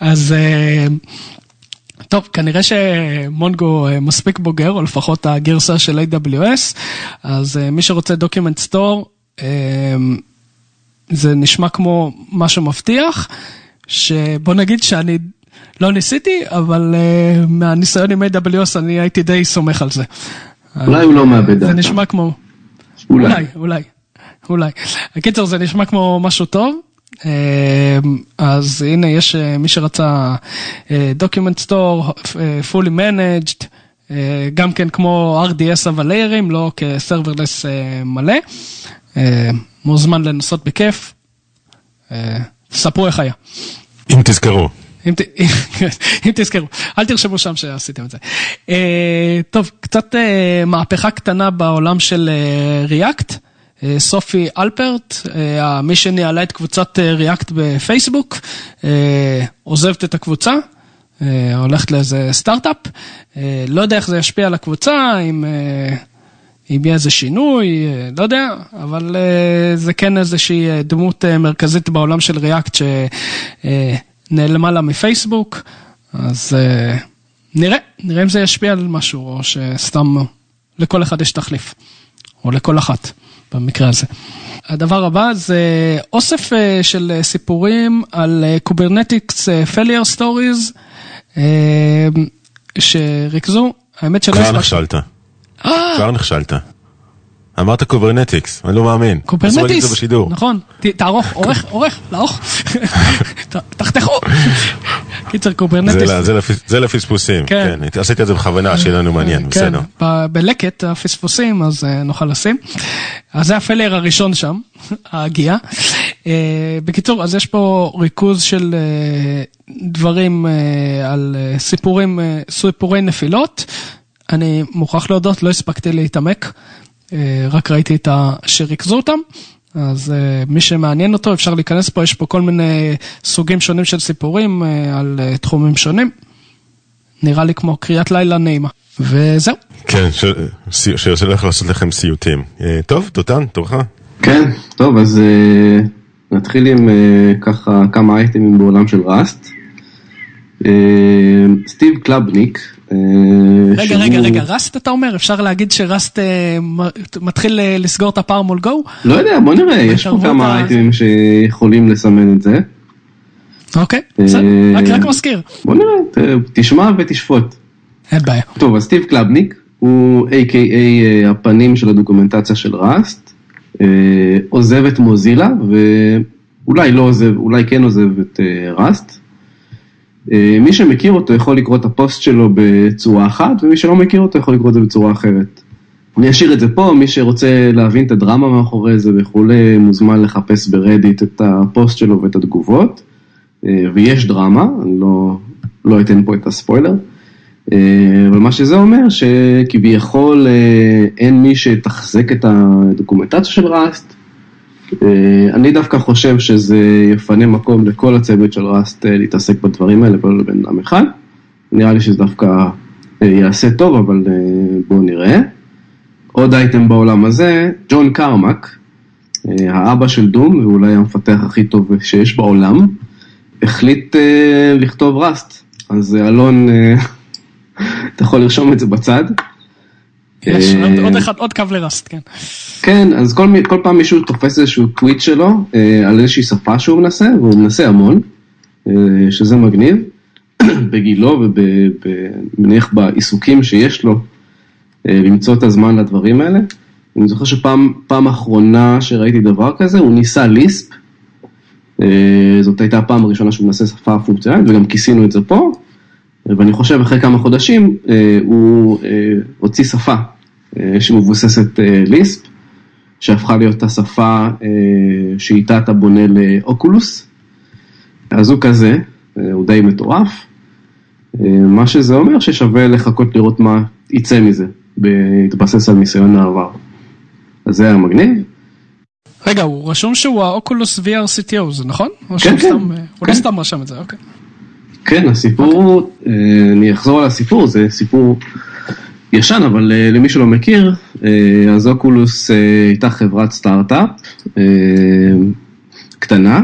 אז אה, טוב, כנראה ש Mongo אה, מספיק בוגר, או לפחות הגרסה של AWS, אז אה, מי שרוצה document store, זה נשמע כמו משהו מבטיח, שבוא נגיד שאני לא ניסיתי, אבל אה, מהניסיון עם AWS אני הייתי די סומך על זה. אולי הוא לא מאבד זה דאטה. נשמע כמו... אולי. אולי, אולי, אולי. הקיצר, זה נשמע כמו משהו טוב. אה, אז הנה, יש אה, מי שרצה document store, fully managed, גם כן כמו RDS אבל ליירים, לא כסרברלס מלא. מוזמן לנסות בכיף. ספרו איך היה. אם תזכרו. אם, תזכרו, אל תרשמו שם שעשיתם את זה. אה, טוב, קצת אה, מהפכה קטנה בעולם של אה. אה, סופי אלפרט, מי שניהלה את קבוצת ריאקט בפייסבוק, עוזבת את הקבוצה, הולכת לאיזה סטארט-אפ. לא יודע איך זה ישפיע על הקבוצה, אם... אם יהיה איזה שינוי, לא יודע, אבל זה כן איזושהי דמות מרכזית בעולם של ריאקט שנעלמה לה מפייסבוק, אז אה, נראה, נראה אם זה ישפיע על משהו, או שסתם לכל אחד יש תחליף, או לכל אחת במקרה הזה. הדבר הבא זה אוסף אה, של אה, סיפורים על קוברנטיקס failure stories שריכזו, האמת שלא כבר. נכשלת. כבר נכשלת. אמרת קוברנטיקס, אני לא מאמין. קוברנטיס. נכון, תערוך, עורך, עורך, לערוך, תחתכו. קיצר קוברנטיס, זה לפ- זה לפספוסים, כן. כן, עשיתי את זה בכוונה, שיהיה לנו מעניין, כן, בסדר. בלקט הפספוסים, אז אה, נוכל לשים. אז זה ה failure הראשון שם, ההגייה. אה, בקיצור, אז יש פה ריכוז של אה, דברים על סיפורים, סיפורי נפילות. אני מוכרח להודות, לא הספקתי להתעמק, רק ראיתי את ה... שריכזו אותם. אז אה, מי שמעניין אותו אפשר להיכנס פה, יש פה כל מיני סוגים שונים של סיפורים uh, על uh, תחומים שונים. נראה לי כמו קריאת לילה נעימה. וזהו. כן, ש- ש- שהולך לעשות לכם סיוטים. אה, טוב, דותן, תורך. כן, טוב, אז אה, נתחיל עם אה, ככה כמה אייטמים בעולם של ראסט. אה, סטיב קלבניק. אה, רגע, רגע, רגע, ראסט אתה אומר? אפשר להגיד שראסט אה, מתחיל לסגור את הפער מול גו? לא יודע, בוא נראה, יש פה כמה אייטמים שיכולים לסמן את זה. אוקיי, בסדר, רק מזכיר. בוא נראה, תשמע ותשפוט. אין בעיה. טוב, אז סטיב קלבניק הוא A.K.A הפנים של הדוקומנטציה של ראסט, עוזב את מוזילה, ואולי לא עוזב, אולי כן עוזב את ראסט. אה, מי שמכיר אותו יכול לקרוא את הפוסט שלו בצורה אחת, ומי שלא מכיר אותו יכול לקרוא את זה בצורה אחרת. אני אשאיר את זה פה, מי שרוצה להבין את הדרמה מאחורי זה וכולי, מוזמן לחפש ברדיט את הפוסט שלו ואת התגובות. אה, ויש דרמה, אני לא, לא אתן פה את הספוילר. אה, אבל מה שזה אומר שכביכול אין מי שיתחזק את הדוקומנטציה של ראסט. אה, אני דווקא חושב שזה יפנה מקום לכל הצוות של ראסט אה, להתעסק בדברים האלה ולא לבן אדם אחד. נראה לי שזה דווקא אה, יעשה טוב, אבל בואו נראה. עוד אייטם בעולם הזה, ג'ון קרמק, האבא של דום ואולי המפתח הכי טוב שיש בעולם, החליט לכתוב ראסט. אז אלון, אתה יכול לרשום את זה בצד. יש אה, עוד- אחד, עוד קו לראסט, כן. כן, אז כל, פעם מישהו תופס איזשהו טוויט שלו אה, על איזושהי שפה שהוא מנסה, והוא מנסה המון, אה, שזה מגניב, בגילו ומניח בעיסוקים שיש לו, אה, למצוא את הזמן לדברים האלה. אני זוכר שפעם פעם אחרונה שראיתי דבר כזה, הוא ניסה ליספ, זאת הייתה הפעם הראשונה שהוא מנסה שפה פונקציונלית, וגם כיסינו את זה פה, ואני חושב אחרי כמה חודשים אה, הוא אה, הוציא שפה אה, שמבוססת ליספ, שהפכה להיות השפה שאיתה אתה בונה לאוקולוס. אז הוא כזה, הוא די מטורף. מה שזה אומר ששווה לחכות לראות מה יצא מזה, בהתבסס על ניסיון העבר. אז זה היה מגניב. רגע, הוא רשום שהוא האוקולוס VR CTO, זה נכון? כן, כן, הוא כן. לא סתם רשם את זה, אוקיי. כן, הסיפור, אה, אני אחזור על הסיפור, זה סיפור ישן, אבל uh, למי שלא מכיר, uh, אז אוקולוס הייתה חברת סטארט-אפ קטנה,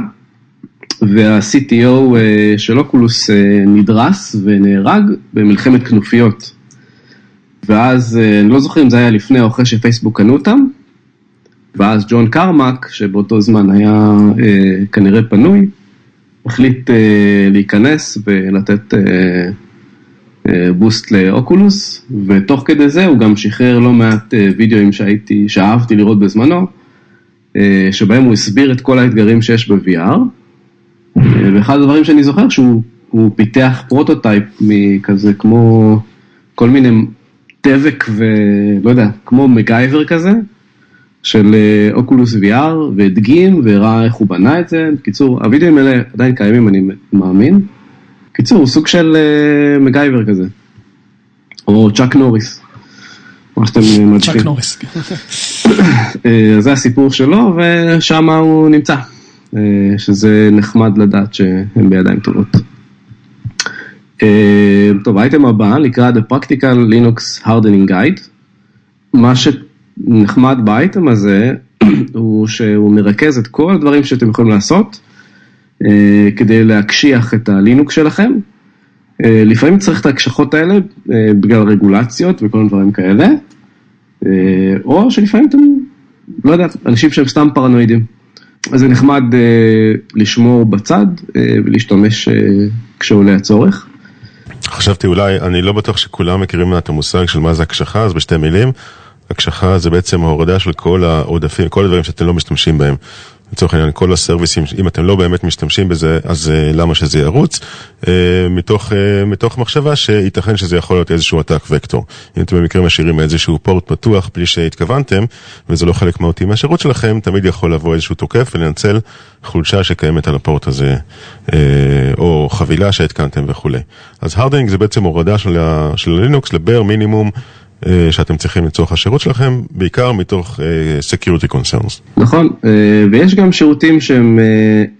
וה-CTO של אוקולוס נדרס ונהרג במלחמת כנופיות. ואז, אני לא זוכר אם זה היה לפני או אחרי שפייסבוק קנו אותם, ואז ג'ון קרמק, שבאותו זמן היה כנראה פנוי, החליט uh, להיכנס ולתת... Uh, boost ל Oculus, ותוך כדי זה הוא גם שחרר לא מעט אה, וידאוים שהייתי, שאהבתי לראות בזמנו, אה, שבהם הוא הסביר את כל האתגרים שיש ב-VR, אה, ואחד הדברים שאני זוכר שהוא פיתח prototype מכזה כמו כל מיני דבק ולא יודע, כמו MacGyver כזה, של Oculus VR, והדגים והראה איך הוא בנה את זה. בקיצור, הווידאוים האלה עדיין קיימים, אני מאמין. קיצור, הוא סוג של uh, מגייבר כזה. או צ'אק נוריס. מה שאתם מדפיים. צ'אק נוריס. אה, זה הסיפור שלו, ושם הוא נמצא. שזה נחמד לדעת שהם בידיים טובות. טוב, האייטם הבא נקרא The Practical Linux Hardening Guide. מה שנחמד באייטם הזה, הוא שהוא מרכז את כל הדברים שאתם יכולים לעשות. אה, כדי להקשיח את הלינוקס שלכם. אה, לפעמים צריך את ההקשחות האלה אה, בגלל רגולציות וכל מיני דברים כאלה, או שלפעמים אתם, לא יודע, אנשים שהם סתם פרנואידים. אז זה נחמד לשמור בצד ולהשתמש כשעולה הצורך. חשבתי אולי, אני לא בטוח שכולם מכירים את המושג של מה זה הקשחה, אז בשתי מילים. הקשחה זה בעצם ההורדה של כל העודפים, כל הדברים שאתם לא משתמשים בהם. לצורך העניין כל הסרוויסים, אם אתם לא באמת משתמשים בזה, אז uh, למה שזה ירוץ? Uh, מתוך, uh, מתוך מחשבה שייתכן שזה יכול להיות איזשהו עתק וקטור. אם אתם במקרה משאירים איזשהו פורט פתוח בלי שהתכוונתם, וזה לא חלק מהותי מהשירות שלכם, תמיד יכול לבוא איזשהו תוקף ולנצל חולשה שקיימת על הפורט הזה, uh, או חבילה שהתקנתם וכולי. אז הרדנינג זה בעצם הורדה של, של לינוקס לבר מינימום. אה, שאתם צריכים לצורך השירות שלכם, בעיקר מתוך uh, security concerns. נכון, uh, ויש גם שירותים שהם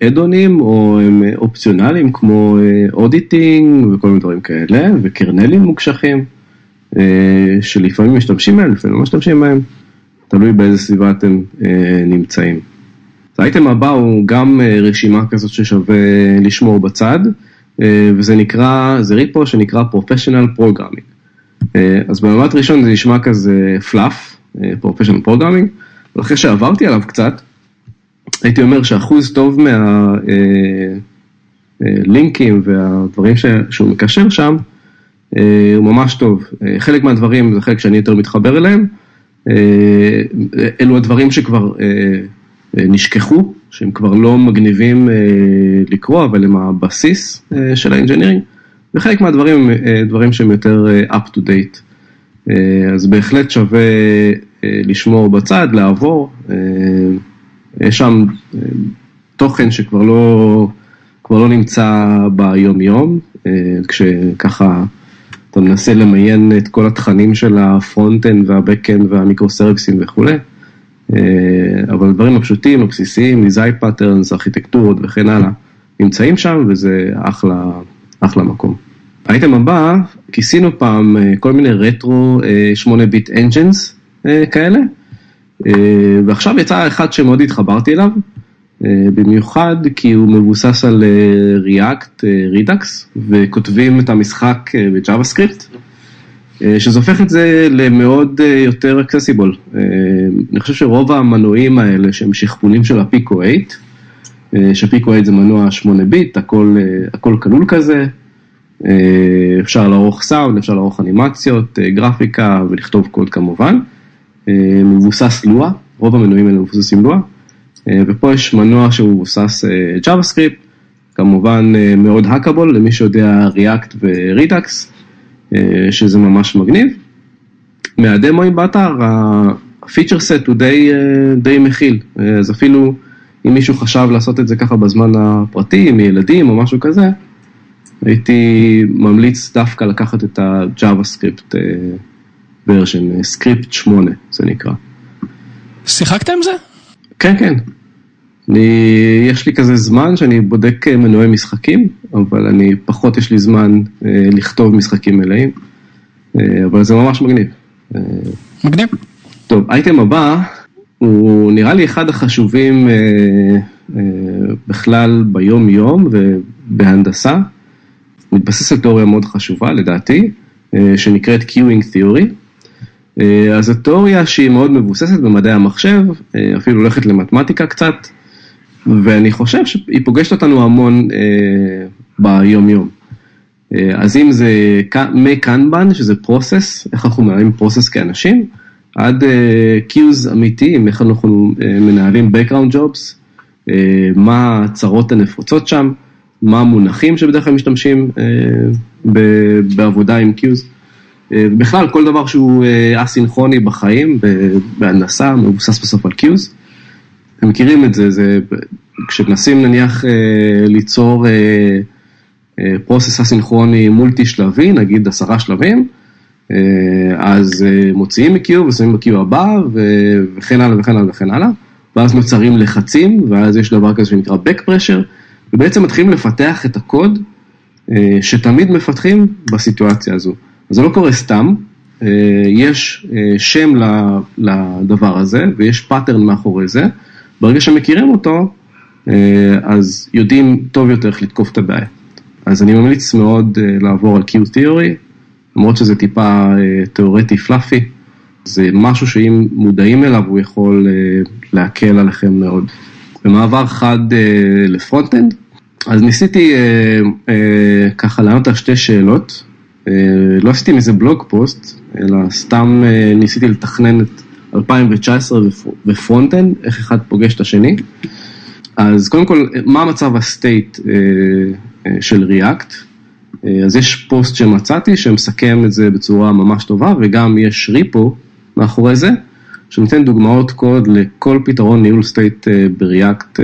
אדונים או הם אופציונליים כמו אודיטינג וכל מיני דברים כאלה, וקרנלים מוקשחים, שלפעמים משתמשים בהם, לפעמים לא משתמשים בהם, תלוי באיזה סביבה אתם נמצאים. האייטם הבא הוא גם רשימה כזאת ששווה לשמור בצד, וזה נקרא, זה ריפו שנקרא Professional Programming. אה, אז במבט ראשון זה נשמע כזה fluff, professional programming, ואחרי שעברתי עליו קצת, הייתי אומר שאחוז טוב מהלינקים אה, אה, והדברים שהוא מקשר שם, הוא ממש טוב. חלק מהדברים זה חלק שאני יותר מתחבר אליהם, אלו הדברים שכבר נשכחו, שהם כבר לא מגניבים לקרוא, אבל הם הבסיס של ה engineering. וחלק מהדברים הם אה, דברים שהם יותר אה, up to date. אה, אז בהחלט שווה לשמור בצד, לעבור. יש שם תוכן שכבר לא, כבר לא נמצא ביום יום, כשככה אתה מנסה למיין את כל התכנים של ה frontend וה backend והמיקרו-סרוויסים וכולי. אבל הדברים הפשוטים, הבסיסיים, design patterns, ארכיטקטורות וכן הלאה, נמצאים שם וזה אחלה, אחלה מקום. האייטם הבא, כיסינו פעם אה, כל מיני רטרו 8 bit engines כאלה, אה, ועכשיו יצא אחד שמאוד התחברתי אליו, אה, במיוחד כי הוא מבוסס על React Redux, וכותבים את המשחק ב JavaScript, שזה הופך את זה למאוד יותר accessible. אני חושב שרוב המנועים האלה שהם שכפולים של ה Pico 8, שפיקו 8 זה מנוע 8 ביט, הכל, הכל כלול כזה. אה, אפשר לערוך סאונד, אפשר לערוך אנימציות, אה, גרפיקה ולכתוב קוד כמובן. אה, מבוסס לואה, רוב המנועים האלה מבוססים לואה. ופה יש מנוע שהוא מבוסס JavaScript, כמובן מאוד האקאבול למי שיודע React ו-Redux, שזה ממש מגניב. מהדמוים באתר, הפיצ'ר סט הוא די, די מכיל, אז אפילו אם מישהו חשב לעשות את זה ככה בזמן הפרטי, עם ילדים או משהו כזה, הייתי ממליץ דווקא לקחת את ה-JavaScript version, סקריפט 8 זה נקרא. שיחקת עם זה? כן, כן. אני, יש לי כזה זמן שאני בודק מנועי משחקים, אבל אני פחות יש לי זמן אה, לכתוב משחקים מלאים. אה, אבל זה ממש מגניב. אה, מגניב. טוב, אייטם הבא, הוא נראה לי אחד החשובים אה, אה, בכלל ביום-יום ובהנדסה. מתבסס על תיאוריה מאוד חשובה לדעתי, אה, שנקראת Queuing Theory. אה, אז זו תיאוריה שהיא מאוד מבוססת במדעי המחשב, אה, אפילו הולכת למתמטיקה קצת, ואני חושב שהיא פוגשת אותנו המון ביום-יום. אה, אז אם זה מ Kanban, שזה process, איך אנחנו מנהלים process כאנשים, עד queues אמיתיים, איך אנחנו מנהלים background jobs, מה הצרות הנפוצות שם, מה המונחים שבדרך כלל משתמשים אה, בעבודה עם queues. בכלל, כל דבר שהוא אסינכרוני בחיים, בהנדסה, מבוסס בסוף על queues. אתם מכירים את זה, זה כשמנסים נניח ליצור פרוסס אסינכרוני מולטי שלבי, נגיד עשרה שלבים, אז מוציאים מקיו ושמים בקיו הבא וכן הלאה וכן הלאה וכן הלאה, ואז נוצרים לחצים, ואז יש דבר כזה שנקרא back pressure, ובעצם מתחילים לפתח את הקוד שתמיד מפתחים בסיטואציה הזו. זה לא קורה סתם, יש שם לדבר הזה ויש pattern מאחורי זה, ברגע שמכירים אותו, אז יודעים טוב יותר איך לתקוף את הבעיה. אז אני ממליץ מאוד לעבור על Q-Theory, למרות שזה טיפה תיאורטי fluffy, זה משהו שאם מודעים אליו הוא יכול להקל עליכם מאוד. במעבר חד ל frontend, אז ניסיתי ככה לענות על שתי שאלות, לא עשיתי מזה blog post, אלא סתם ניסיתי לתכנן את 2019 ו frontend, איך אחד פוגש את השני. אז קודם כל, מה המצב ה state של React? אז יש פוסט שמצאתי שמסכם את זה בצורה ממש טובה, וגם יש repo מאחורי זה, שנותן דוגמאות קוד לכל פתרון ניהול state ב React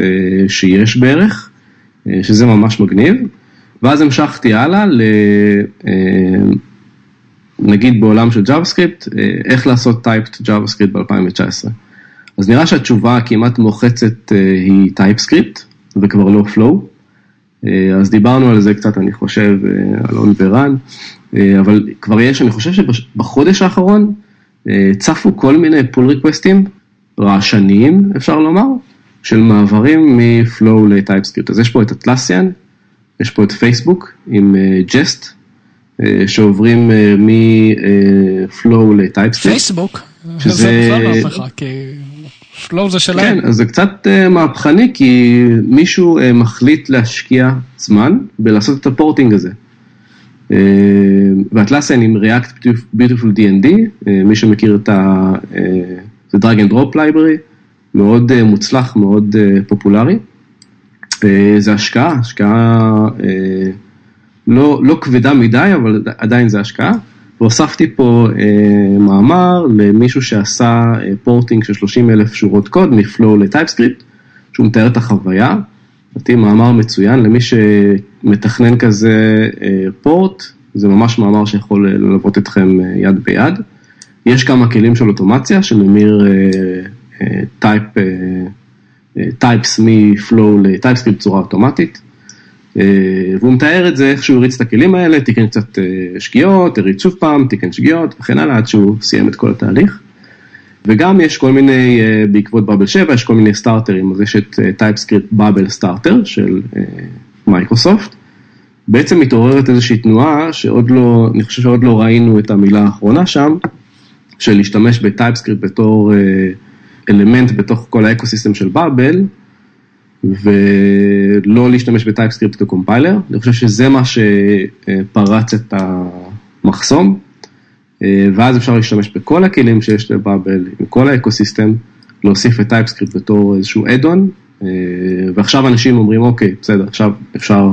שיש בערך, שזה ממש מגניב. ואז המשכתי הלאה, נגיד בעולם של JavaScript, איך לעשות typed JavaScript ב-2019. אז נראה שהתשובה הכמעט מוחצת היא TypeScript, וכבר לא Flow. אז דיברנו על זה קצת, אני חושב, אלון ורן, אבל כבר יש, אני חושב שבחודש האחרון צפו כל מיני פול ריקווסטים רעשניים, אפשר לומר, של מעברים מ Flow ל TypeScript. אז יש פה את Atlassian, יש פה את פייסבוק עם Jest, שעוברים מ Flow ל TypeScript. פייסבוק? שזה בכלל לא אף אחד, כי... Flow זה שלהם. כן, אז זה קצת מהפכני, כי מישהו מחליט להשקיע זמן בלעשות את ה porting הזה. ו Atlassian עם React Beautiful D&D, מי שמכיר את ה... זה drag and drop library, מאוד מוצלח, מאוד פופולרי. זה השקעה, השקעה לא, לא כבדה מדי, אבל עדיין זה השקעה. והוספתי פה אה, מאמר למישהו שעשה אה, פורטינג של 30 אלף שורות קוד מפלואו לטייפסקריפט, שהוא מתאר את החוויה. לדעתי מאמר מצוין למי שמתכנן כזה אה, פורט, זה ממש מאמר שיכול ללוות אתכם אה, יד ביד. יש כמה כלים של אוטומציה שממיר אה, אה, type, אה, אה, types מ Flow ל TypeScript בצורה אוטומטית. והוא מתאר את זה, איך שהוא הריץ את הכלים האלה, תיקן קצת שגיאות, הריץ שוב פעם, תיקן שגיאות וכן הלאה, עד שהוא סיים את כל התהליך. וגם יש כל מיני, בעקבות באבל 7, יש כל מיני סטארטרים, אז יש את TypeScript Babel starter של מייקרוסופט. בעצם מתעוררת איזושהי תנועה שעוד לא, אני חושב שעוד לא ראינו את המילה האחרונה שם, של להשתמש ב TypeScript בתור אלמנט בתוך כל ה ecosystem של באבל. ולא להשתמש ב TypeScript כ compiler, אני חושב שזה מה שפרץ את המחסום, ואז אפשר להשתמש בכל הכלים שיש לבאבל, עם כל ה ecosystem, להוסיף את TypeScript בתור איזשהו add-on, ועכשיו אנשים אומרים, אוקיי, בסדר, עכשיו אפשר,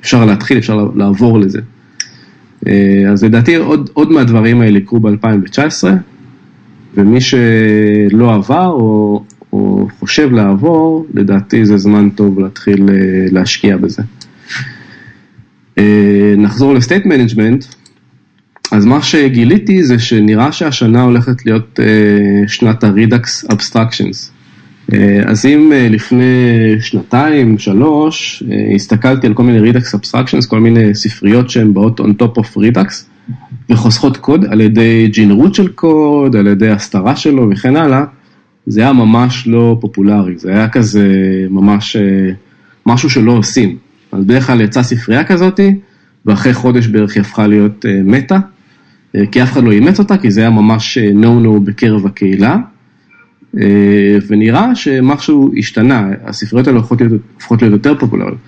אפשר להתחיל, אפשר לעבור לזה. אז לדעתי עוד, עוד מהדברים האלה יקרו ב-2019, ומי שלא עבר, או... או חושב לעבור, לדעתי זה זמן טוב להתחיל להשקיע בזה. נחזור ל state management, אז מה שגיליתי זה שנראה שהשנה הולכת להיות שנת ה-Redux Abstractions. אז אם לפני שנתיים, שלוש, הסתכלתי על כל מיני Redux Abstractions, כל מיני ספריות שהן באות on top of Redux, וחוסכות קוד על ידי ג'ינרות של קוד, על ידי הסתרה שלו וכן הלאה, זה היה ממש לא פופולרי, זה היה כזה ממש אה, משהו שלא עושים. אז בדרך כלל יצאה ספרייה כזאתי, ואחרי חודש בערך היא הפכה להיות מטה, כי אף אחד לא אימץ אותה, כי זה היה ממש נו-נו בקרב הקהילה. ונראה שמשהו השתנה, הספריות האלה הופכות להיות, להיות יותר פופולריות.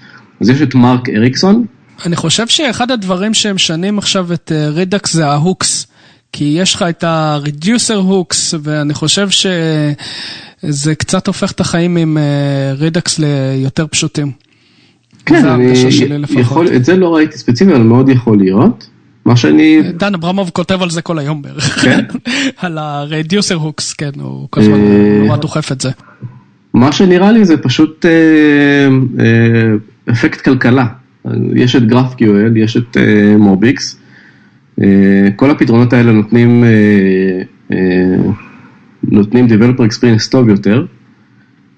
אז יש את מרק אריקסון. אני חושב שאחד הדברים שהם משנים עכשיו את Redux זה ה hooks. כי יש לך את ה-reducer hooks, ואני חושב שזה קצת הופך את החיים עם Redux ליותר פשוטים. כן, אני יכול, את זה לא ראיתי ספציפי, אבל מאוד יכול להיות. מה שאני... דן אברמוב כותב על זה כל היום בערך. כן? על הרדיוסר הוקס, כן, הוא כל הזמן נורא דוחף את זה. מה שנראה לי זה פשוט אה, אה, אפקט כלכלה. יש את GraphQL, יש את אה, מוביקס. אה, כל הפתרונות האלה נותנים, אה, אה, נותנים Developer Experience טוב יותר.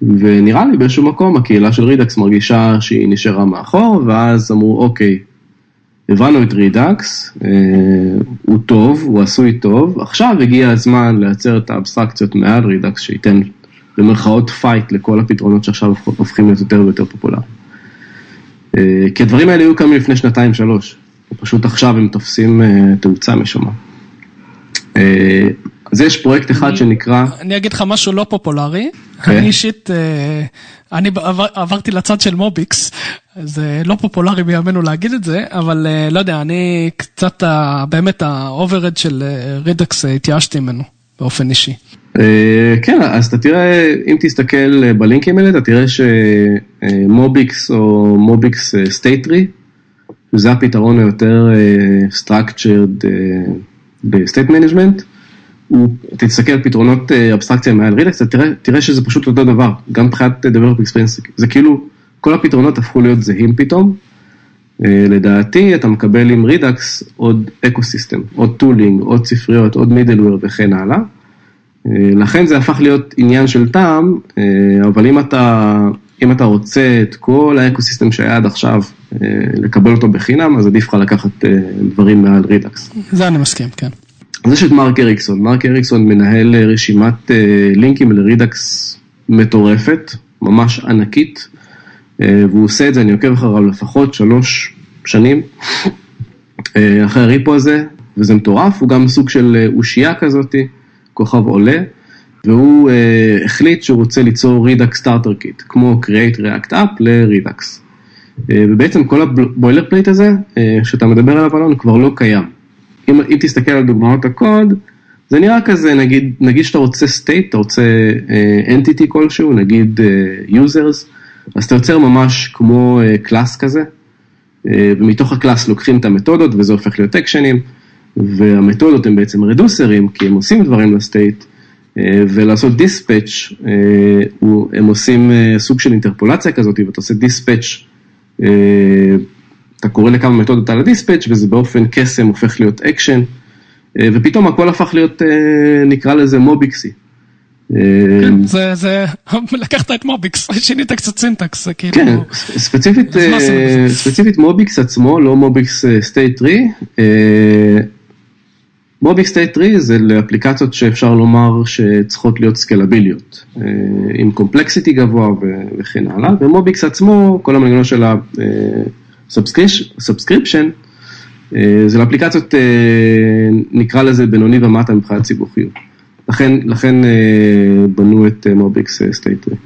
ונראה לי באיזשהו מקום הקהילה של Redux מרגישה שהיא נשארה מאחור, ואז אמרו אוקיי, הבנו את Redux, אה, הוא טוב, הוא עשוי טוב, עכשיו הגיע הזמן לייצר את האבסטרקציות מעל Redux, שייתן במרכאות fight לכל הפתרונות שעכשיו הופכים להיות יותר ויותר פופולריים. אה, כי הדברים האלה היו קמים לפני שנתיים שלוש, פשוט עכשיו הם תופסים אה, תאוצה משום מה. אז יש פרויקט אחד שנקרא... אני אגיד לך משהו לא פופולרי, כן. אני אישית, אני עברתי לצד של MobX, זה לא פופולרי בימינו להגיד את זה, אבל לא יודע, אני קצת, באמת ה overhead של Redux התייאשתי ממנו באופן אישי. כן, אז אתה תראה, אם תסתכל בלינקים האלה, אתה תראה ש MobX או MobX State Tree, זה הפתרון היותר structured ב state management. תסתכל על פתרונות אבסטרקציה מעל Redux, תראה, תראה שזה פשוט אותו דבר, גם מבחינת Developer Experience, זה כאילו, כל הפתרונות הפכו להיות זהים פתאום. לדעתי אתה מקבל עם Redux עוד ecosystem, עוד tooling, עוד ספריות, עוד middleware וכן הלאה. לכן זה הפך להיות עניין של טעם, אבל אם אתה, אם אתה רוצה את כל ה ecosystem שהיה עד עכשיו, לקבל אותו בחינם, אז עדיף לך לקחת דברים מעל Redux. זה אני מסכים, כן. אז יש את מרק אריקסון, מרק אריקסון מנהל רשימת לינקים ל Redux מטורפת, ממש ענקית, והוא עושה את זה, אני עוקב אחריו לפחות שלוש שנים אחרי ה repo הזה, וזה מטורף, הוא גם סוג של אושייה כזאתי, כוכב עולה, והוא החליט שהוא רוצה ליצור Redux Starter Kit, כמו Create React App ל Redux. ובעצם כל ה boilerplate הזה, שאתה מדבר עליו אלון, כבר לא קיים. אם, אם תסתכל על דוגמאות הקוד, זה נראה כזה, נגיד, נגיד שאתה רוצה state, אתה רוצה אה, entity כלשהו, נגיד אה, users, אז אתה יוצר ממש כמו אה, כזה, אה, ומתוך ה class לוקחים את המתודות וזה הופך להיות אקשנים, והמתודות הם בעצם רדוסרים, כי הם עושים דברים ל state, אה, ולעשות dispatch, אה, הם עושים אה, סוג של אינטרפולציה כזאת, ואתה עושה dispatch, אתה קורא לכמה מתודות על ה dispatch וזה באופן קסם הופך להיות אקשן, ופתאום הכל הפך להיות, נקרא לזה מוביקסי. כן, זה, זה, לקחת את MobX, שינית קצת syntax, זה כאילו... כן, ספציפית, ספציפית MobX עצמו, לא MobX State Tree. MobX State Tree זה לאפליקציות שאפשר לומר שצריכות להיות סקלביליות, עם complexity גבוה וכן הלאה, ו MobX עצמו, כל המנגנון של ה... subscription, זה לאפליקציות, נקרא לזה בינוני ומטה מבחינת סיבוכיות. לכן, לכן בנו את MobX State Tree,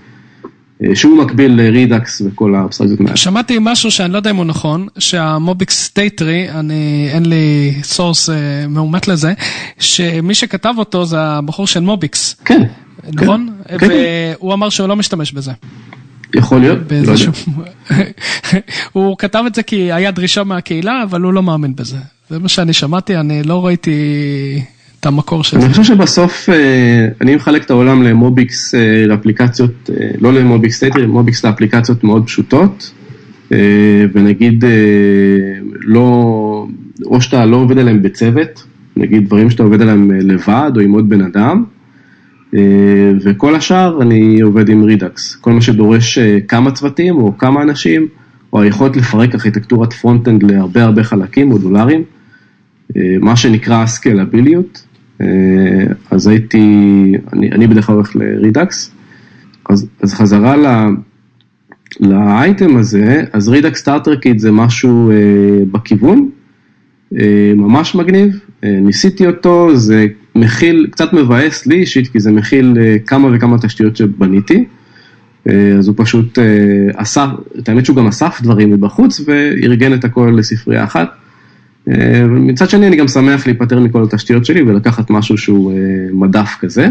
שהוא מקביל ל Redux וכל האבסטרקציות מעל. שמעתי משהו שאני לא יודע אם הוא נכון, שה MobX State Tree, אני, אין לי source מאומת לזה, שמי שכתב אותו זה הבחור של MobX. כן. נכון? כן. והוא אמר שהוא לא משתמש בזה. יכול להיות, לא יודע. הוא כתב את זה כי היה דרישה מהקהילה, אבל הוא לא מאמין בזה. זה מה שאני שמעתי, אני לא ראיתי את המקור של זה. אני חושב שבסוף, אני מחלק את העולם למוביקס, לאפליקציות, לא למוביקס סטייטרי, למוביקס לאפליקציות מאוד פשוטות, ונגיד, לא, או שאתה לא עובד עליהם בצוות, נגיד דברים שאתה עובד עליהם לבד או עם עוד בן אדם, וכל השאר אני עובד עם Redux, כל מה שדורש כמה צוותים או כמה אנשים, או היכולת לפרק ארכיטקטורת front-end להרבה הרבה חלקים מודולריים, מה שנקרא סקלביליות. אז הייתי, אני, אני בדרך כלל הולך ל Redux, אז, אז חזרה ל, לאייטם הזה, אז Redux Starter Kit זה משהו בכיוון, ממש מגניב, ניסיתי אותו, זה מכיל, קצת מבאס לי אישית, כי זה מכיל כמה וכמה תשתיות שבניתי. אה, אז הוא פשוט אה, אסף, את האמת שהוא גם אסף דברים מבחוץ וארגן את הכל לספרייה אחת. אה, מצד שני אני גם שמח להיפטר מכל התשתיות שלי ולקחת משהו שהוא מדף כזה.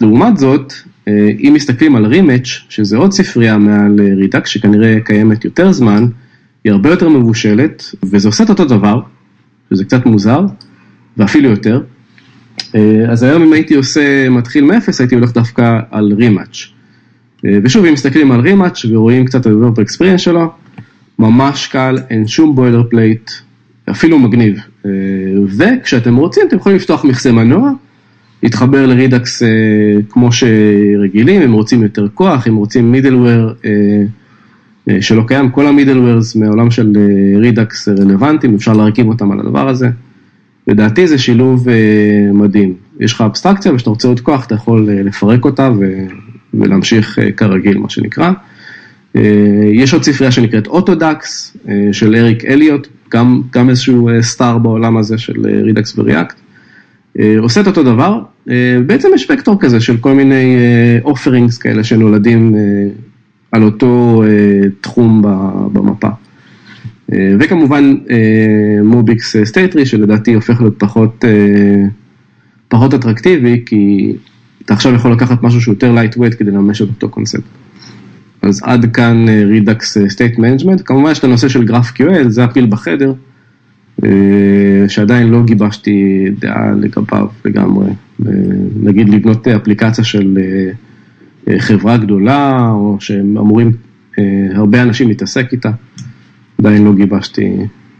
לעומת זאת, אם מסתכלים על Rematch, שזה עוד ספרייה מעל Redux, שכנראה קיימת יותר זמן, היא הרבה יותר מבושלת, וזה עושה את אותו דבר, שזה קצת מוזר, ואפילו יותר. אז היום אם הייתי עושה מתחיל מאפס, הייתי הולך דווקא על Rematch. אה, ושוב, אם מסתכלים על Rematch ורואים קצת על ה-Developer שלו, ממש קל, אין שום boilerplate, אפילו מגניב. אה, וכשאתם רוצים, אתם יכולים לפתוח מכסה מנוע, להתחבר ל Redux אה, כמו שרגילים, אם רוצים יותר כוח, אם רוצים middleware שלא קיים, כל ה middlewares מהעולם של Redux רלוונטיים, אפשר להרכיב אותם על הדבר הזה. לדעתי זה שילוב מדהים. יש לך אבסטרקציה ושאתה רוצה עוד כוח, אתה יכול לפרק אותה ולהמשיך אה, כרגיל, מה שנקרא. אה, יש עוד ספרייה שנקראת אוטודקס אה, של אריק אליוט, גם, גם איזשהו star בעולם הזה של Redux ו React. עושה את אותו דבר, בעצם יש וקטור כזה של כל מיני offerings כאלה שנולדים על אותו תחום במפה. וכמובן MobX State Tree שלדעתי הופך להיות פחות, פחות אטרקטיבי, כי אתה עכשיו יכול לקחת משהו שהוא יותר lightweight כדי לממש את אותו קונספט. אז עד כאן אה, Redux אה, State Management, כמובן יש את הנושא של GraphQL, זה הפיל בחדר, אה, שעדיין לא גיבשתי דעה לגביו לגמרי. נגיד לבנות אפליקציה של חברה גדולה, או שהם אמורים הרבה אנשים להתעסק איתה, עדיין לא גיבשתי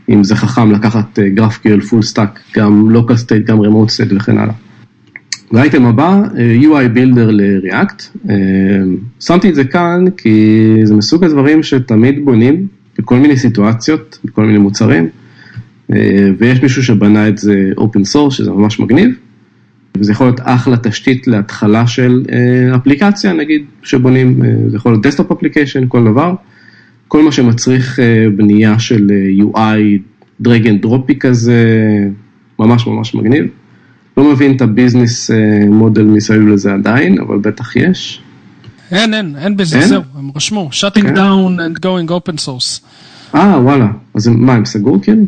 אם זה חכם לקחת GraphQL full stack, גם local state, גם remote state וכן הלאה. והאייטם הבא, אה, UI Builder ל-React. אה, שמתי את זה כאן כי זה מסוג הדברים שתמיד בונים בכל מיני סיטואציות, בכל מיני מוצרים, אה, ויש מישהו שבנה את זה open source, שזה ממש מגניב, וזה יכול להיות אחלה תשתית להתחלה של אפליקציה, נגיד, שבונים, זה יכול להיות desktop application, כל דבר, כל מה שמצריך בנייה של UI, drag and dropy כזה, ממש ממש מגניב. לא מבין את הביזנס מודל מסביב לזה עדיין, אבל בטח יש. אין, אין, אין business, זהו, הם רשמו, shutting כן. down and going open source. אה, וואלה, אז מה, הם סגרו כאילו?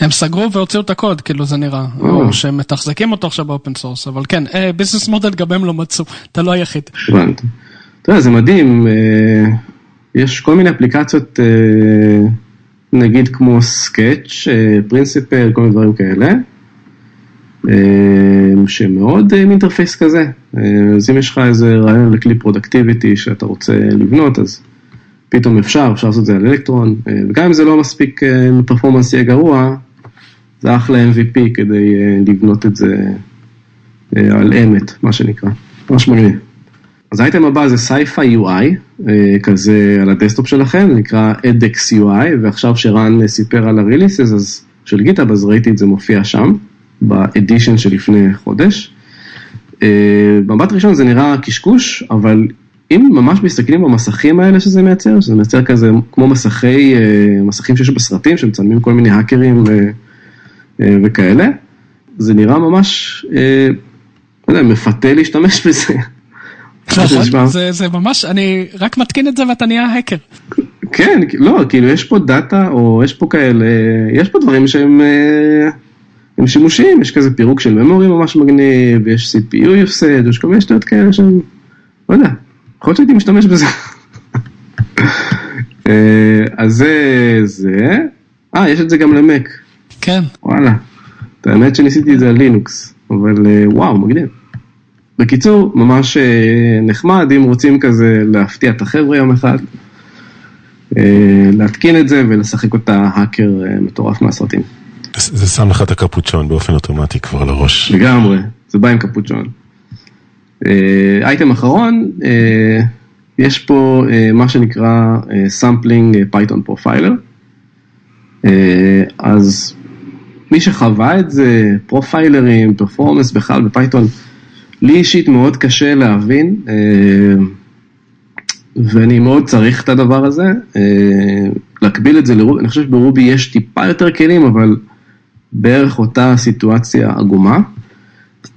הם סגרו והוציאו את הקוד, כאילו זה נראה, או שהם מתחזקים אותו עכשיו ב open source, אבל כן, business model גם הם לא מצאו, אתה לא היחיד. הבנתי. אתה יודע, זה מדהים, אה, יש כל מיני אפליקציות, אה, נגיד כמו Sketch, Principle, כל מיני דברים כאלה. אה, שמאוד עם interface כזה. אה, אז אם יש לך איזה רעיון לכלי productivity שאתה רוצה לבנות, אז פתאום אפשר, אפשר לעשות את זה על אלקטרון, אה, וגם אם זה לא מספיק, אם ה performance יהיה גרוע, זה אחלה MVP כדי לבנות את זה על אמת, מה שנקרא, ממש מגניב. אז האייטם הבא זה sci-fi UI, כזה על ה desktop שלכם, זה נקרא eDEX-UI, ועכשיו שרן סיפר על ה releases של GitHub, אז ראיתי את זה מופיע שם. באדישן שלפני חודש. אה, במבט ראשון זה נראה קשקוש, אבל אם ממש מסתכלים במסכים האלה שזה מייצר, שזה מייצר כזה כמו מסכי, אה, מסכים שיש בסרטים, שמצלמים כל מיני האקרים ו, אה, וכאלה, זה נראה ממש, לא יודע, מפתה להשתמש בזה. נכון, זה, זה ממש, אני רק מתקין את זה ואתה נהיה האקר. כן, לא, כאילו יש פה דאטה, או יש פה כאלה, יש פה דברים שהם עם שימושים, יש כזה פירוק של ממורי ממש מגניב, יש CPU usage, יש כל מיני שטויות כאלה שהם, לא יודע, יכול להיות שהייתי משתמש בזה. אה, אז זה זה, אה, יש את זה גם למק. כן. וואלה, את האמת שניסיתי את זה על לינוקס, אבל אה, וואו, מגניב. בקיצור, ממש אה, נחמד, אם רוצים כזה להפתיע את החבר'ה יום אחד, להתקין את זה ולשחק אותה האקר מטורף מהסרטים. זה שם לך את הקפוצ'ון באופן אוטומטי כבר על הראש. לגמרי, זה בא עם קפוצ'ון. אה, אייטם אחרון, אה, יש פה אה, מה שנקרא sampling Python profiler. אז מי שחווה את זה, profilerים, performance בכלל ב Python, לי אישית מאוד קשה להבין, ואני מאוד צריך את הדבר הזה, להקביל את זה ל Ruby, אני חושב שב Ruby יש טיפה יותר כלים, אבל בערך אותה סיטואציה עגומה.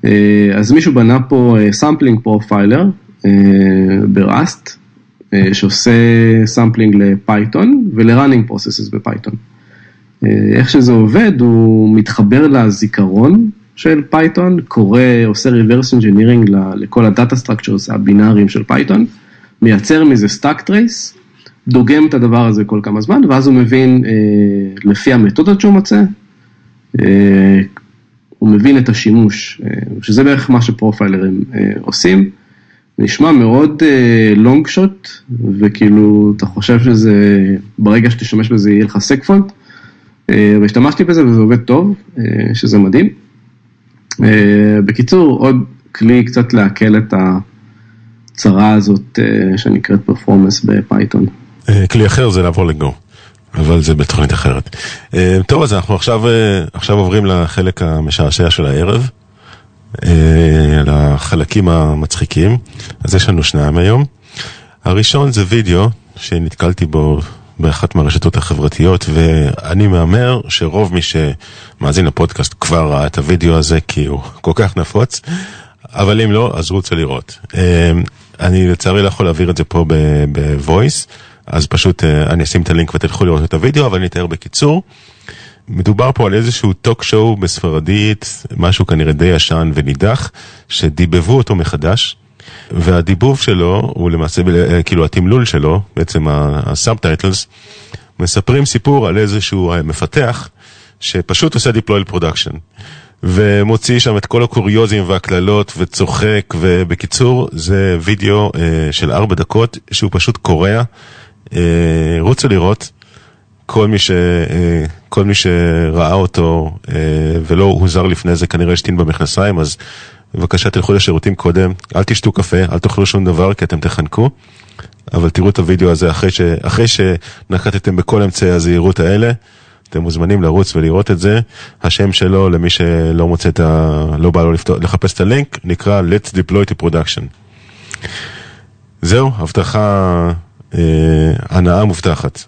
אה, אז מישהו בנה פה sampling profiler ב Rust, שעושה sampling ל Python ול running processes ב Python. איך שזה עובד, הוא מתחבר לזיכרון של Python, קורא, עושה reverse engineering לכל ה data structures הבינאריים של Python, מייצר מזה stack trace, דוגם את הדבר הזה כל כמה זמן, ואז הוא מבין אה, לפי המתודות שהוא מוצא, הוא מבין את השימוש, אה, שזה בערך מה שפרופיילרים אה, עושים. נשמע מאוד לונג שוט, וכאילו אתה חושב שזה, ברגע שתשתמש בזה יהיה לך סקפולט, uh, והשתמשתי בזה וזה עובד טוב, שזה מדהים. בקיצור, עוד כלי קצת לעכל את הצרה הזאת שנקראת performance ב Python. כלי אחר זה לעבור ל Go. אבל זה בתוכנית אחרת. אה, טוב, אז אנחנו עכשיו, אה, עכשיו עוברים לחלק המשעשע של הערב. אה, לחלקים המצחיקים. אז יש לנו שניים היום. הראשון זה וידאו שנתקלתי בו באחת מהרשתות החברתיות, ואני מהמר שרוב מי שמאזין לפודקאסט כבר ראה את הוידאו הזה כי הוא כל כך נפוץ, אבל אם לא, אז רוצו לראות. אה, אני לצערי לא יכול להעביר את זה פה ב-voice, אז פשוט אה, אני אשים את הלינק ותלכו לראות את הוידאו, אבל אני אתאר בקיצור. מדובר פה על איזשהו talk show בספרדית, משהו כנראה די ישן ונידח, שדיבבו אותו מחדש, והדיבוב שלו הוא למעשה, כאילו התמלול שלו, בעצם ה subtitles, מספרים סיפור על איזשהו מפתח שפשוט עושה deploy production. ומוציא שם את כל הקוריוזים והקללות וצוחק, ובקיצור זה וידאו אה, של ארבע דקות שהוא פשוט קורע. אה, רוצו לראות. כל מי, ש, אה, כל מי שראה אותו אה, ולא הוזר לפני זה כנראה השתין במכנסיים, אז בבקשה תלכו לשירותים קודם, אל תשתו קפה, אל תאכלו שום דבר כי אתם תחנקו, אבל תראו את הוידאו הזה אחרי, ש, אחרי שנקטתם בכל אמצעי הזהירות האלה. אתם מוזמנים לרוץ ולראות את זה. השם שלו, למי שלא מוצא את ה... לא בא לו לפתור, לחפש את הלינק, נקרא Let's Deploy to Production. זהו, הבטחה, הנאה מובטחת.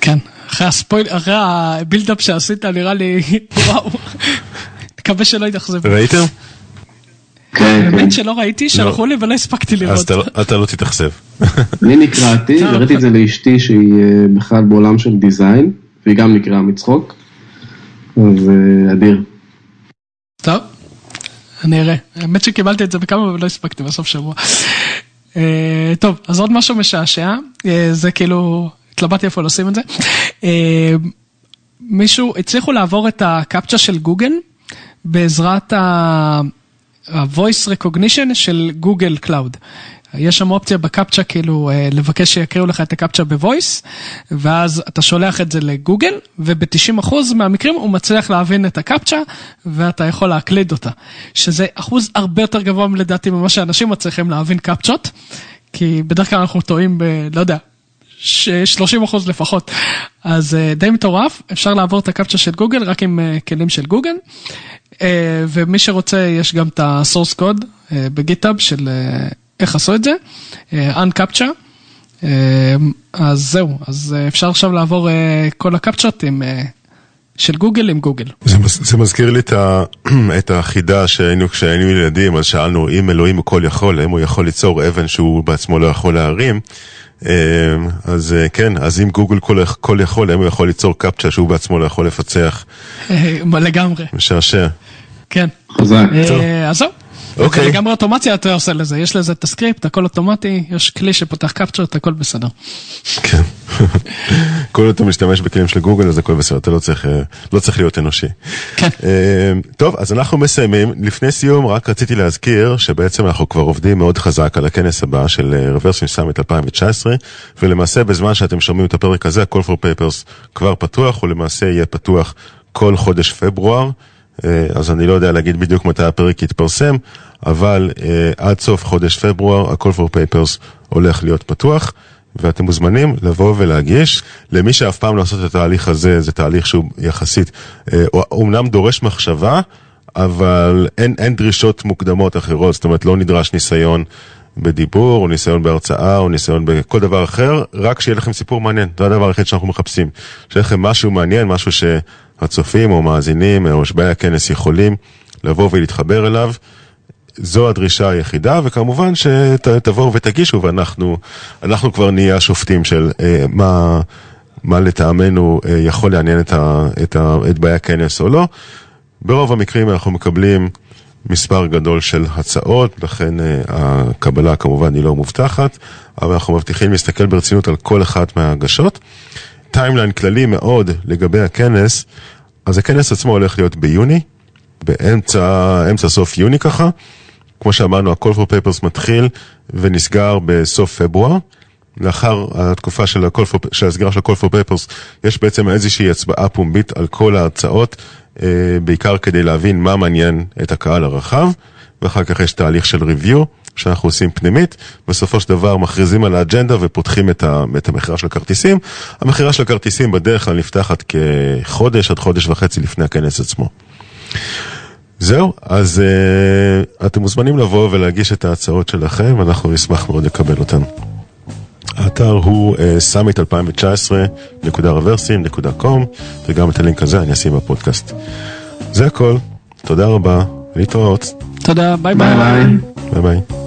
כן, אחרי הספויל, אחרי הבילדאפ שעשית נראה לי, וואו, מקווה שלא יתאכזב. ראיתם? כן, באמת שלא ראיתי, שלחו לי ולא הספקתי לראות. אז לא- אתה לא תתאכזב. אני נקראתי, וראיתי את זה לאשתי שהיא אה, בכלל בעולם של design, והיא גם נקרעה מצחוק, אז אה, אדיר. טוב, אני אראה. האמת שקיבלתי את זה בכמה ולא הספקתי בסוף שבוע. אה, טוב, אז עוד משהו משעשע, זה כאילו התלבטתי איפה לשים את זה. אה, מישהו, הצליחו לעבור את ה CAPTCHA של גוגל בעזרת ה-voice recognition של Google Cloud. יש שם אופציה בקפצ'ה כאילו אה, לבקש שיקריאו לך את הקפצ'ה בוויס, ואז אתה שולח את זה לגוגל, וב-90% מהמקרים הוא מצליח להבין את הקפצ'ה, ואתה יכול להקליד אותה. שזה אחוז הרבה יותר גבוה לדעתי ממה שאנשים מצליחים להבין קפצ'ות, כי בדרך כלל אנחנו טועים ב... לא יודע, 30 אחוז לפחות. אז אה, די מטורף, אפשר לעבור את הקפצ'ה של גוגל רק עם אה, כלים של גוגל. ומי שרוצה, יש גם את ה-source code בגיטאב של איך עשו את זה, Uncapture. אז זהו, אז אפשר עכשיו לעבור כל הקפצ'ות עם... של גוגל עם גוגל. זה, זה מזכיר לי את, ה, את החידה שהיינו כשהיינו ילדים, אז שאלנו אם אלוהים הוא כל יכול, האם הוא יכול ליצור אבן שהוא בעצמו לא יכול להרים. אז אה, כן, אז אם גוגל כל, כל יכול, האם הוא יכול ליצור קפצ'ה שהוא בעצמו לא יכול לפצח? לגמרי. משעשע. כן. חזק. אה, אז זהו. אוקיי. זה לגמרי אוטומציה אתה עושה לזה, יש לזה את הסקריפט, הכל אוטומטי, יש כלי שפותח CAPTCHAות, הכל בסדר. כן. כל אתה משתמש בכלים של גוגל אז הכל בסדר, אתה לא צריך, אה, לא צריך להיות אנושי. כן. אה, טוב, אז אנחנו מסיימים. לפני סיום רק רציתי להזכיר שבעצם אנחנו כבר עובדים מאוד חזק על הכנס הבא של רברסים Summit 2019, ולמעשה בזמן שאתם שומעים את הפרק הזה, ה-call for papers כבר פתוח, הוא למעשה יהיה פתוח כל חודש פברואר. אה, אז אני לא יודע להגיד בדיוק מתי הפרק יתפרסם, אבל uh, עד סוף חודש פברואר ה-call for papers הולך להיות פתוח. ואתם מוזמנים לבוא ולהגיש. למי שאף פעם לא לעשות את התהליך הזה, זה תהליך שהוא יחסית, אה, אומנם דורש מחשבה, אבל אין, אין דרישות מוקדמות אחרות, זאת אומרת לא נדרש ניסיון בדיבור, או ניסיון בהרצאה, או ניסיון בכל דבר אחר, רק שיהיה לכם סיפור מעניין, זה הדבר היחיד שאנחנו מחפשים. שיהיה לכם משהו מעניין, משהו שהצופים או מאזינים או שבאי הכנס יכולים לבוא ולהתחבר אליו. זו הדרישה היחידה, וכמובן שתבואו ותגישו, ואנחנו אנחנו כבר נהיה השופטים של אה, מה, מה לטעמנו אה, יכול לעניין את, ה, את, ה, את באי הכנס או לא. ברוב המקרים אנחנו מקבלים מספר גדול של הצעות, לכן אה, הקבלה כמובן היא לא מובטחת, אבל אנחנו מבטיחים להסתכל ברצינות על כל אחת מההגשות. timeline כללי מאוד לגבי הכנס, אז הכנס עצמו הולך להיות ביוני, באמצע, אמצע סוף יוני ככה. כמו שאמרנו, ה-call for papers מתחיל ונסגר בסוף פברואר. לאחר התקופה של, for, של הסגירה של ה-call for papers, יש בעצם איזושהי הצבעה פומבית על כל ההצעות, אה, בעיקר כדי להבין מה מעניין את הקהל הרחב, ואחר כך יש תהליך של review שאנחנו עושים פנימית, בסופו של דבר מכריזים על האג'נדה ופותחים את, ה, את המכירה של הכרטיסים. המכירה של הכרטיסים בדרך כלל נפתחת כחודש עד חודש וחצי לפני הכנס עצמו. זהו, אז uh, אתם מוזמנים לבוא ולהגיש את ההצעות שלכם, ואנחנו נשמח מאוד לקבל אותן. האתר הוא uh, summit2019.reversim.com וגם את הלינק הזה אני אשים בפודקאסט. זה הכל, תודה רבה, להתראות. תודה, ביי ביי ביי. ביי. ביי ביי.